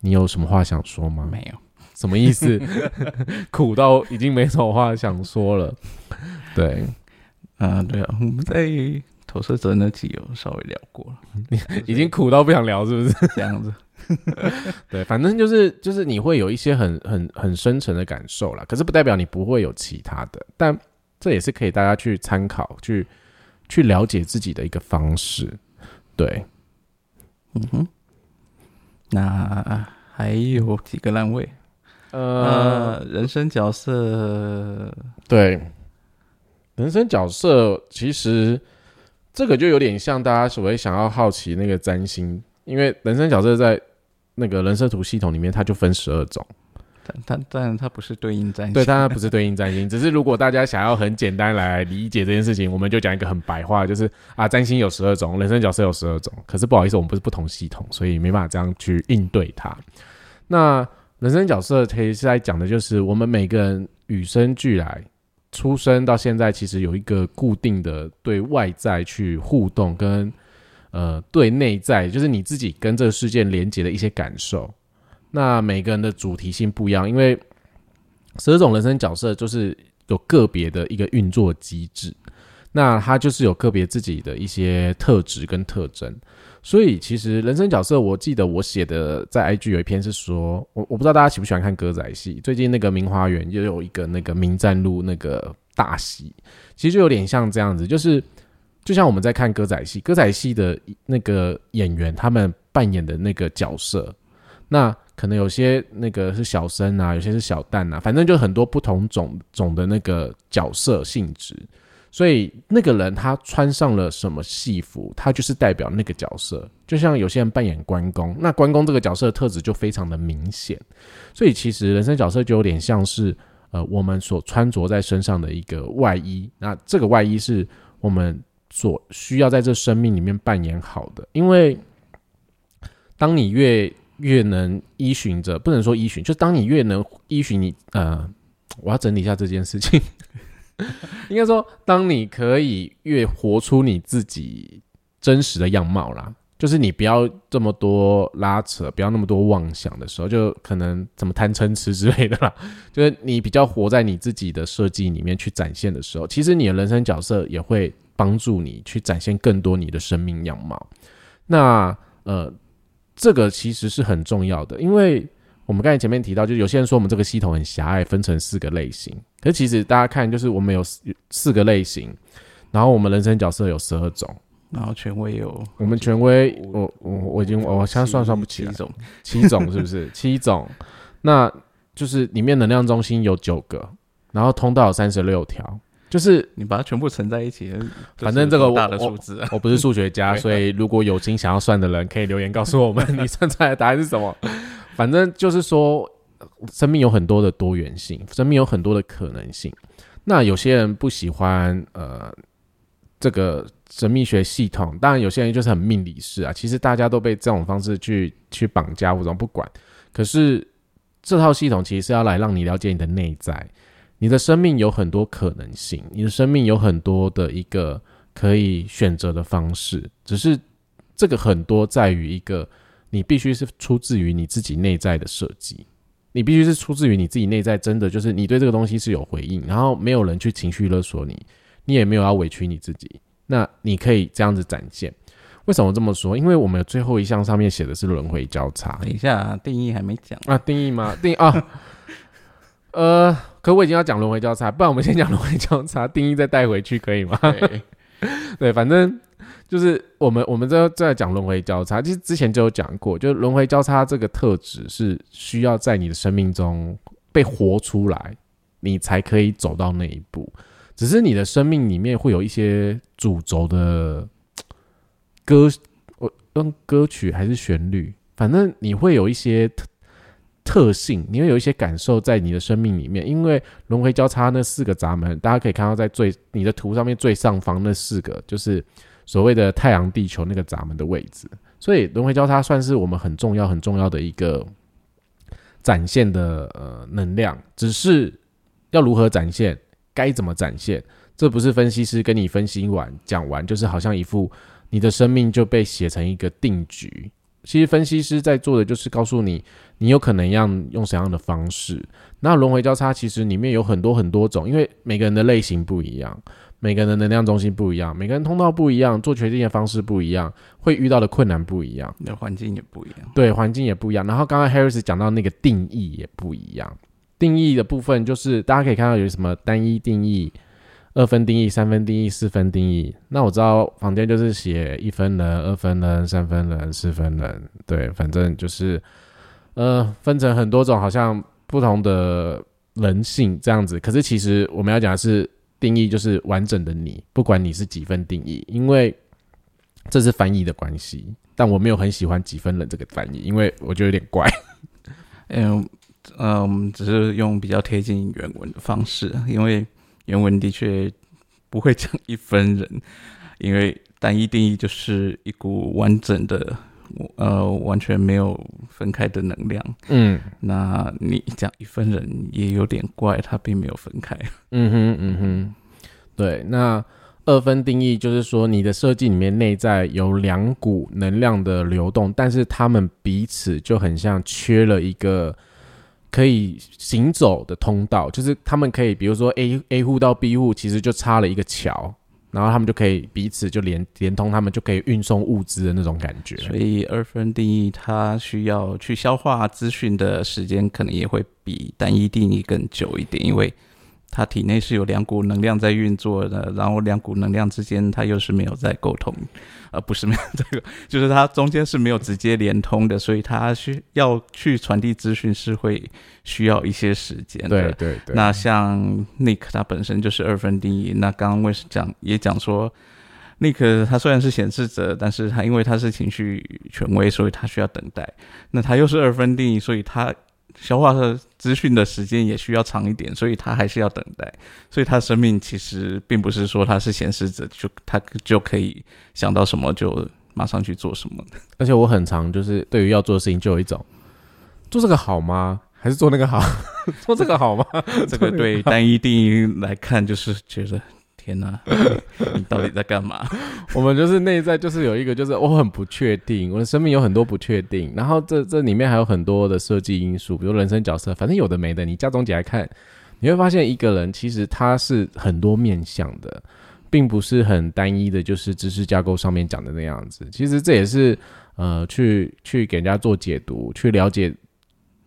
你有什么话想说吗？没有，什么意思？苦到已经没什么话想说了。对，啊，对啊，我们在投射者那集有稍微聊过了，已经苦到不想聊，是不是这样子？对，反正就是就是你会有一些很很很深沉的感受啦，可是不代表你不会有其他的，但这也是可以大家去参考去。去了解自己的一个方式，对，嗯哼，那还有几个烂位，呃，人生角色，对，人生角色其实这个就有点像大家所谓想要好奇那个占星，因为人生角色在那个人设图系统里面，它就分十二种。但但它不是对应占星，对，它不是对应占星，只是如果大家想要很简单来理解这件事情，我们就讲一个很白话，就是啊，占星有十二种，人生角色有十二种，可是不好意思，我们不是不同系统，所以没办法这样去应对它。那人生角色其实是在讲的就是我们每个人与生俱来，出生到现在，其实有一个固定的对外在去互动，跟呃对内在，就是你自己跟这个事件连接的一些感受。那每个人的主题性不一样，因为十二种人生角色就是有个别的一个运作机制，那它就是有个别自己的一些特质跟特征。所以其实人生角色，我记得我写的在 IG 有一篇是说，我我不知道大家喜不喜欢看歌仔戏，最近那个明花园又有一个那个明战路那个大戏，其实就有点像这样子，就是就像我们在看歌仔戏，歌仔戏的那个演员他们扮演的那个角色，那。可能有些那个是小生啊，有些是小旦啊，反正就很多不同种种的那个角色性质，所以那个人他穿上了什么戏服，他就是代表那个角色。就像有些人扮演关公，那关公这个角色的特质就非常的明显。所以其实人生角色就有点像是呃我们所穿着在身上的一个外衣，那这个外衣是我们所需要在这生命里面扮演好的，因为当你越越能依循着，不能说依循，就当你越能依循你，呃，我要整理一下这件事情。应该说，当你可以越活出你自己真实的样貌啦，就是你不要这么多拉扯，不要那么多妄想的时候，就可能怎么贪嗔痴之类的啦。就是你比较活在你自己的设计里面去展现的时候，其实你的人生角色也会帮助你去展现更多你的生命样貌。那呃。这个其实是很重要的，因为我们刚才前面提到，就是有些人说我们这个系统很狭隘，分成四个类型。可是其实大家看，就是我们有四个类型，然后我们人生角色有十二种，然后权威有我们权威，我我我已经我现在算算不起来，七种，七种是不是？七种，那就是里面能量中心有九个，然后通道有三十六条。就是你把它全部乘在一起，反正这个大的数字，我不是数学家，所以如果有心想要算的人，可以留言告诉我们你算出来的答案是什么。反正就是说，生命有很多的多元性，生命有很多的可能性。那有些人不喜欢呃这个神秘学系统，当然有些人就是很命理式啊。其实大家都被这种方式去去绑架或者不管，可是这套系统其实是要来让你了解你的内在，你的生命有很多可能性，你的生命有很多的一个可以选择的方式，只是这个很多在于一个你必须是出自于你自己内在的设计，你必须是出自于你自己内在，真的就是你对这个东西是有回应，然后没有人去情绪勒索你，你也没有要委屈你自己，那你可以这样子展现。为什么这么说？因为我们最后一项上面写的是轮回交叉。等一下，定义还没讲啊？定义吗？定啊？呃，可我已经要讲轮回交叉，不然我们先讲轮回交叉，定义再带回去可以吗？对，反正就是我们我们在在讲轮回交叉，其实之前就有讲过，就是轮回交叉这个特质是需要在你的生命中被活出来，你才可以走到那一步。只是你的生命里面会有一些主轴的。歌，我用歌曲还是旋律，反正你会有一些特特性，你会有一些感受在你的生命里面。因为轮回交叉那四个闸门，大家可以看到在最你的图上面最上方那四个，就是所谓的太阳、地球那个闸门的位置。所以轮回交叉算是我们很重要、很重要的一个展现的呃能量。只是要如何展现，该怎么展现，这不是分析师跟你分析完讲完，就是好像一副。你的生命就被写成一个定局。其实分析师在做的就是告诉你，你有可能要用什么样的方式。那轮回交叉其实里面有很多很多种，因为每个人的类型不一样，每个人的能量中心不一样，每个人通道不一样，做决定的方式不一样，会遇到的困难不一样，那环境也不一样。对，环境也不一样。然后刚刚 Harris 讲到那个定义也不一样，定义的部分就是大家可以看到有什么单一定义。二分定义、三分定义、四分定义。那我知道房间就是写一分人、二分人、三分人、四分人。对，反正就是呃，分成很多种，好像不同的人性这样子。可是其实我们要讲的是定义，就是完整的你，不管你是几分定义，因为这是翻译的关系。但我没有很喜欢几分人这个翻译，因为我觉得有点怪。嗯 嗯，只是用比较贴近原文的方式，因为。原文的确不会讲一分人，因为单一定义就是一股完整的，呃，完全没有分开的能量。嗯，那你讲一分人也有点怪，它并没有分开。嗯哼，嗯哼，对。那二分定义就是说，你的设计里面内在有两股能量的流动，但是他们彼此就很像缺了一个。可以行走的通道，就是他们可以，比如说 A A 户到 B 户，其实就差了一个桥，然后他们就可以彼此就连连通，他们就可以运送物资的那种感觉。所以二分定义它需要去消化资讯的时间，可能也会比单一定义更久一点，因为。他体内是有两股能量在运作的，然后两股能量之间，他又是没有在沟通，而不是没有这个，就是它中间是没有直接连通的，所以它需要去传递资讯是会需要一些时间的。对对对。那像 Nick 他本身就是二分定义，那刚刚为什讲也讲说，Nick 他虽然是显示者，但是他因为他是情绪权威，所以他需要等待。那他又是二分定义，所以他。消化和资讯的时间也需要长一点，所以他还是要等待。所以他生命其实并不是说他是显示者，就他就可以想到什么就马上去做什么。而且我很常就是对于要做的事情，就有一种做 这个好吗？还是做那个好？做这个好吗？这个对单一定义来看，就是觉得。天哪，你到底在干嘛？我们就是内在就是有一个，就是我很不确定，我的生命有很多不确定，然后这这里面还有很多的设计因素，比如人生角色，反正有的没的。你加总起来看，你会发现一个人其实他是很多面向的，并不是很单一的，就是知识架构上面讲的那样子。其实这也是呃，去去给人家做解读，去了解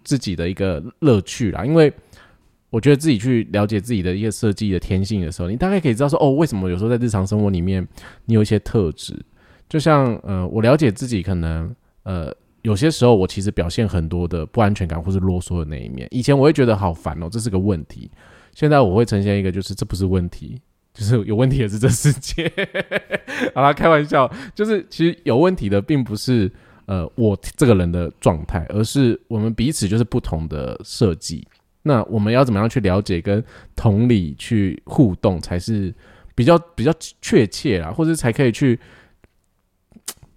自己的一个乐趣啦，因为。我觉得自己去了解自己的一个设计的天性的时候，你大概可以知道说，哦，为什么有时候在日常生活里面你有一些特质，就像呃，我了解自己可能呃，有些时候我其实表现很多的不安全感或是啰嗦的那一面。以前我会觉得好烦哦，这是个问题。现在我会呈现一个，就是这不是问题，就是有问题也是这世界。好啦，开玩笑，就是其实有问题的并不是呃我这个人的状态，而是我们彼此就是不同的设计。那我们要怎么样去了解跟同理去互动，才是比较比较确切啦，或者才可以去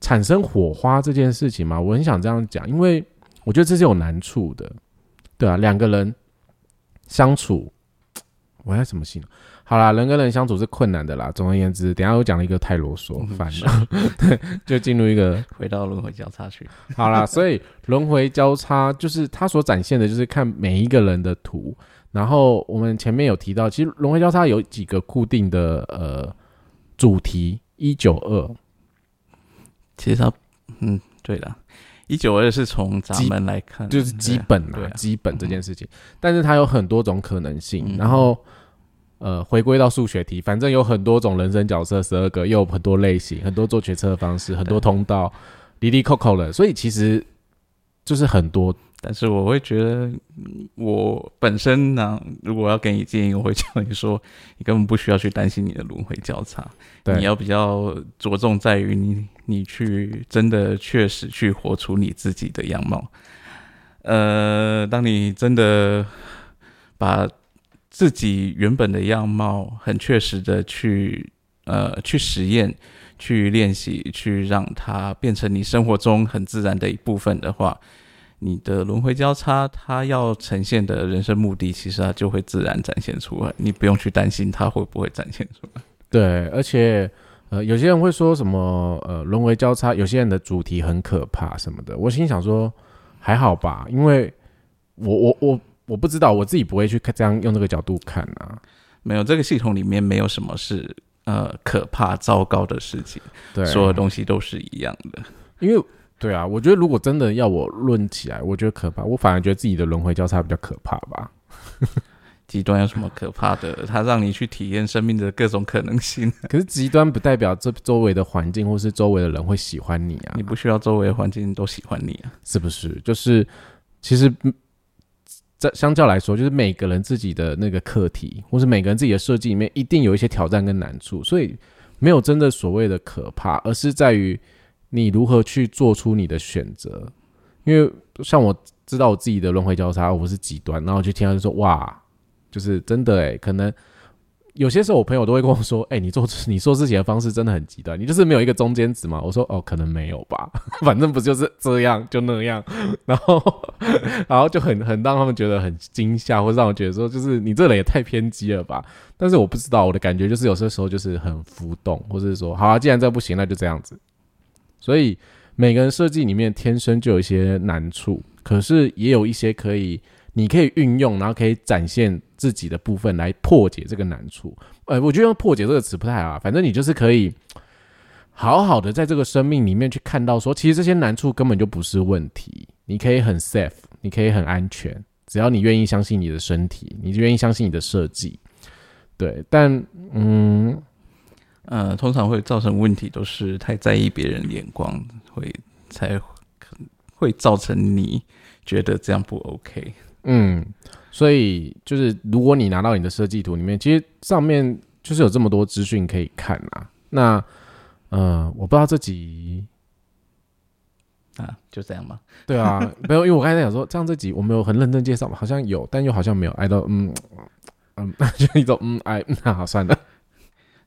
产生火花这件事情嘛？我很想这样讲，因为我觉得这是有难处的。对啊，两个人相处，我要怎么信？好啦，人跟人相处是困难的啦。总而言之，等一下我讲了一个太啰嗦，烦了，对，就进入一个回到轮回交叉去。好啦，所以轮回交叉就是它所展现的，就是看每一个人的图。然后我们前面有提到，其实轮回交叉有几个固定的呃主题，一九二。其实它，嗯，对的，一九二是从咱们来看，就是基本对啊基本这件事情，但是它有很多种可能性。然后呃，回归到数学题，反正有很多种人生角色，十二个，又有很多类型，很多做决策的方式，很多通道，离离扣扣的，所以其实就是很多。但是我会觉得，嗯我本身呢，如果要给你建议，我会叫你说，你根本不需要去担心你的轮回交叉，对你要比较着重在于你，你去真的确实去活出你自己的样貌。呃，当你真的把自己原本的样貌很确实的去呃去实验、去练习、去让它变成你生活中很自然的一部分的话，你的轮回交叉，它要呈现的人生目的，其实它就会自然展现出来，你不用去担心它会不会展现出来。对，而且呃，有些人会说什么呃轮回交叉，有些人的主题很可怕什么的。我心想说还好吧，因为我我我我不知道，我自己不会去看这样用这个角度看啊。没有这个系统里面没有什么是呃可怕、糟糕的事情，对，所有东西都是一样的。因为对啊，我觉得如果真的要我论起来，我觉得可怕，我反而觉得自己的轮回交叉比较可怕吧。极端有什么可怕的？它让你去体验生命的各种可能性。可是极端不代表这周围的环境或是周围的人会喜欢你啊你，不需要周围的环境都喜欢你啊。是不是？就是其实嗯在相较来说，就是每个人自己的那个课题，或是每个人自己的设计里面，一定有一些挑战跟难处，所以没有真的所谓的可怕，而是在于你如何去做出你的选择。因为像我知道我自己的轮回交叉，我不是极端，然后我就听到就说哇，就是真的诶，可能有些时候我朋友都会跟我说，哎、你做你做自己的方式真的很极端，你就是没有一个中间值嘛。我说哦，可能没有吧，反正不就是这样就那样，然后然后就很很让他们觉得很惊吓，或让我觉得说，就是你这人也太偏激了吧。但是我不知道，我的感觉就是有些时候就是很浮动，或者是说，好啊，既然这不行，那就这样子。所以每个人设计里面天生就有一些难处，可是也有一些可以你可以运用，然后可以展现自己的部分来破解这个难处。呃，我觉得用破解这个词不太好啊，反正你就是可以好好的在这个生命里面去看到说，其实这些难处根本就不是问题，你可以很 safe，你可以很安全，只要你愿意相信你的身体，你就愿意相信你的设计。对，但嗯，呃，通常会造成问题都是太在意别人眼光，会才会造成你觉得这样不 OK。嗯，所以就是如果你拿到你的设计图里面，其实上面就是有这么多资讯可以看啊。那呃，我不知道这集啊，就这样吗？对啊，没有，因为我刚才在想说，这样这集我没有很认真介绍嘛？好像有，但又好像没有。挨到嗯嗯，就一种嗯哎，那好算了。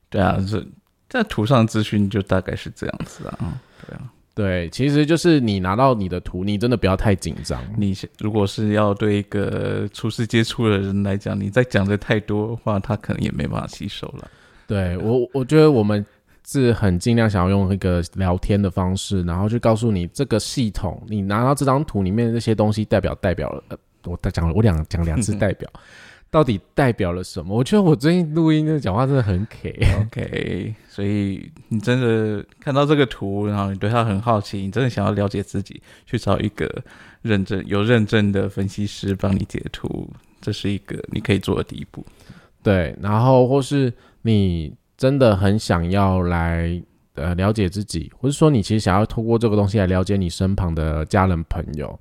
对啊，是在图上资讯就大概是这样子啊。对啊，对，其实就是你拿到你的图，你真的不要太紧张。你如果是要对一个初次接触的人来讲，你再讲的太多的话，他可能也没办法吸收了。对我，我觉得我们是很尽量想要用一个聊天的方式，然后去告诉你这个系统，你拿到这张图里面那些东西代表代表了，呃，我讲了我两讲两次 代表，到底代表了什么？我觉得我最近录音的讲话真的很 K。OK，所以你真的看到这个图，然后你对它很好奇，你真的想要了解自己，去找一个认证有认证的分析师帮你解图，这是一个你可以做的第一步。对，然后或是你真的很想要来呃了解自己，或是说你其实想要透过这个东西来了解你身旁的家人朋友。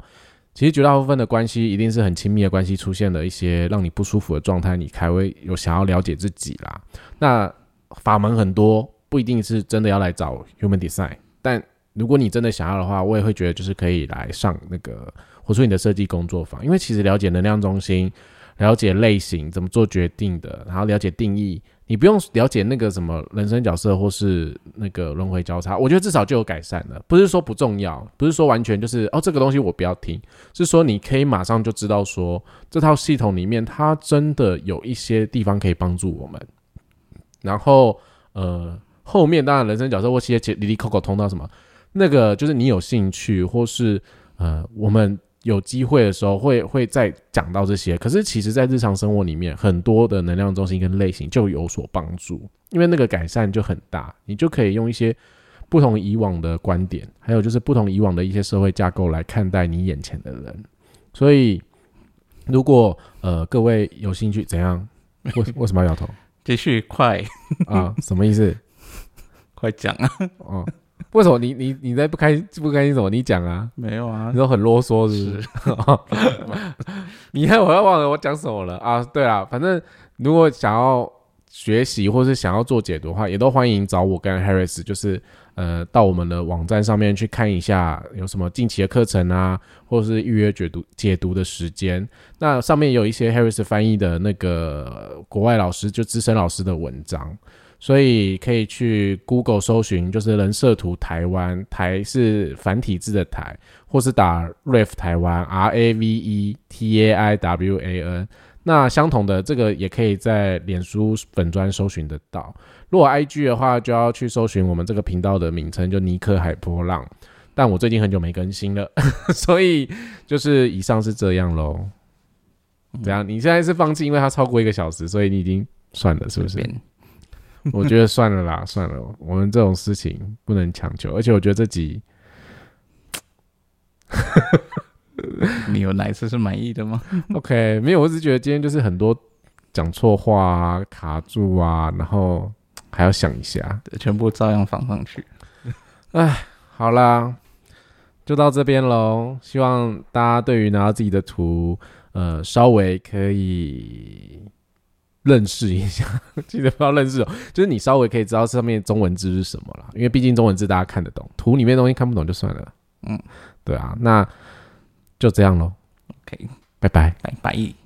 其实绝大部分的关系一定是很亲密的关系，出现了一些让你不舒服的状态，你才会有想要了解自己啦。那法门很多，不一定是真的要来找 Human Design，但如果你真的想要的话，我也会觉得就是可以来上那个活出你的设计工作坊，因为其实了解能量中心。了解类型怎么做决定的，然后了解定义，你不用了解那个什么人生角色或是那个轮回交叉，我觉得至少就有改善了。不是说不重要，不是说完全就是哦这个东西我不要听，是说你可以马上就知道说这套系统里面它真的有一些地方可以帮助我们。然后呃后面当然人生角色或一些里里口口通到什么那个就是你有兴趣或是呃我们。有机会的时候会会再讲到这些，可是其实，在日常生活里面，很多的能量中心跟类型就有所帮助，因为那个改善就很大，你就可以用一些不同以往的观点，还有就是不同以往的一些社会架构来看待你眼前的人。所以，如果呃各位有兴趣，怎样？为为什么要摇头？继续快啊？什么意思？快讲啊！哦。为什么你你你在不开不开心什么？你讲啊，没有啊，你都很啰嗦是不是？你看我要忘了我讲什么了啊？对啊，反正如果想要学习或是想要做解读的话，也都欢迎找我跟 Harris，就是呃到我们的网站上面去看一下有什么近期的课程啊，或者是预约解读解读的时间。那上面有一些 Harris 翻译的那个国外老师就资深老师的文章。所以可以去 Google 搜寻，就是人设图台湾台是繁体字的台，或是打 Rave 台湾 R A V E T A I W A N。那相同的这个也可以在脸书粉砖搜寻得到。如果 I G 的话，就要去搜寻我们这个频道的名称，就尼克海波浪。但我最近很久没更新了，所以就是以上是这样喽。怎样？你现在是放弃，因为它超过一个小时，所以你已经算了，是不是？我觉得算了啦，算了，我们这种事情不能强求。而且我觉得这集，你有哪一次是满意的吗？OK，没有，我只是觉得今天就是很多讲错话啊，卡住啊，然后还要想一下，全部照样放上去。哎，好啦，就到这边喽。希望大家对于拿到自己的图，呃，稍微可以。认识一下，记得不要认识哦。就是你稍微可以知道上面中文字是什么了，因为毕竟中文字大家看得懂，图里面东西看不懂就算了。嗯，对啊，那就这样喽。OK，拜拜，拜拜。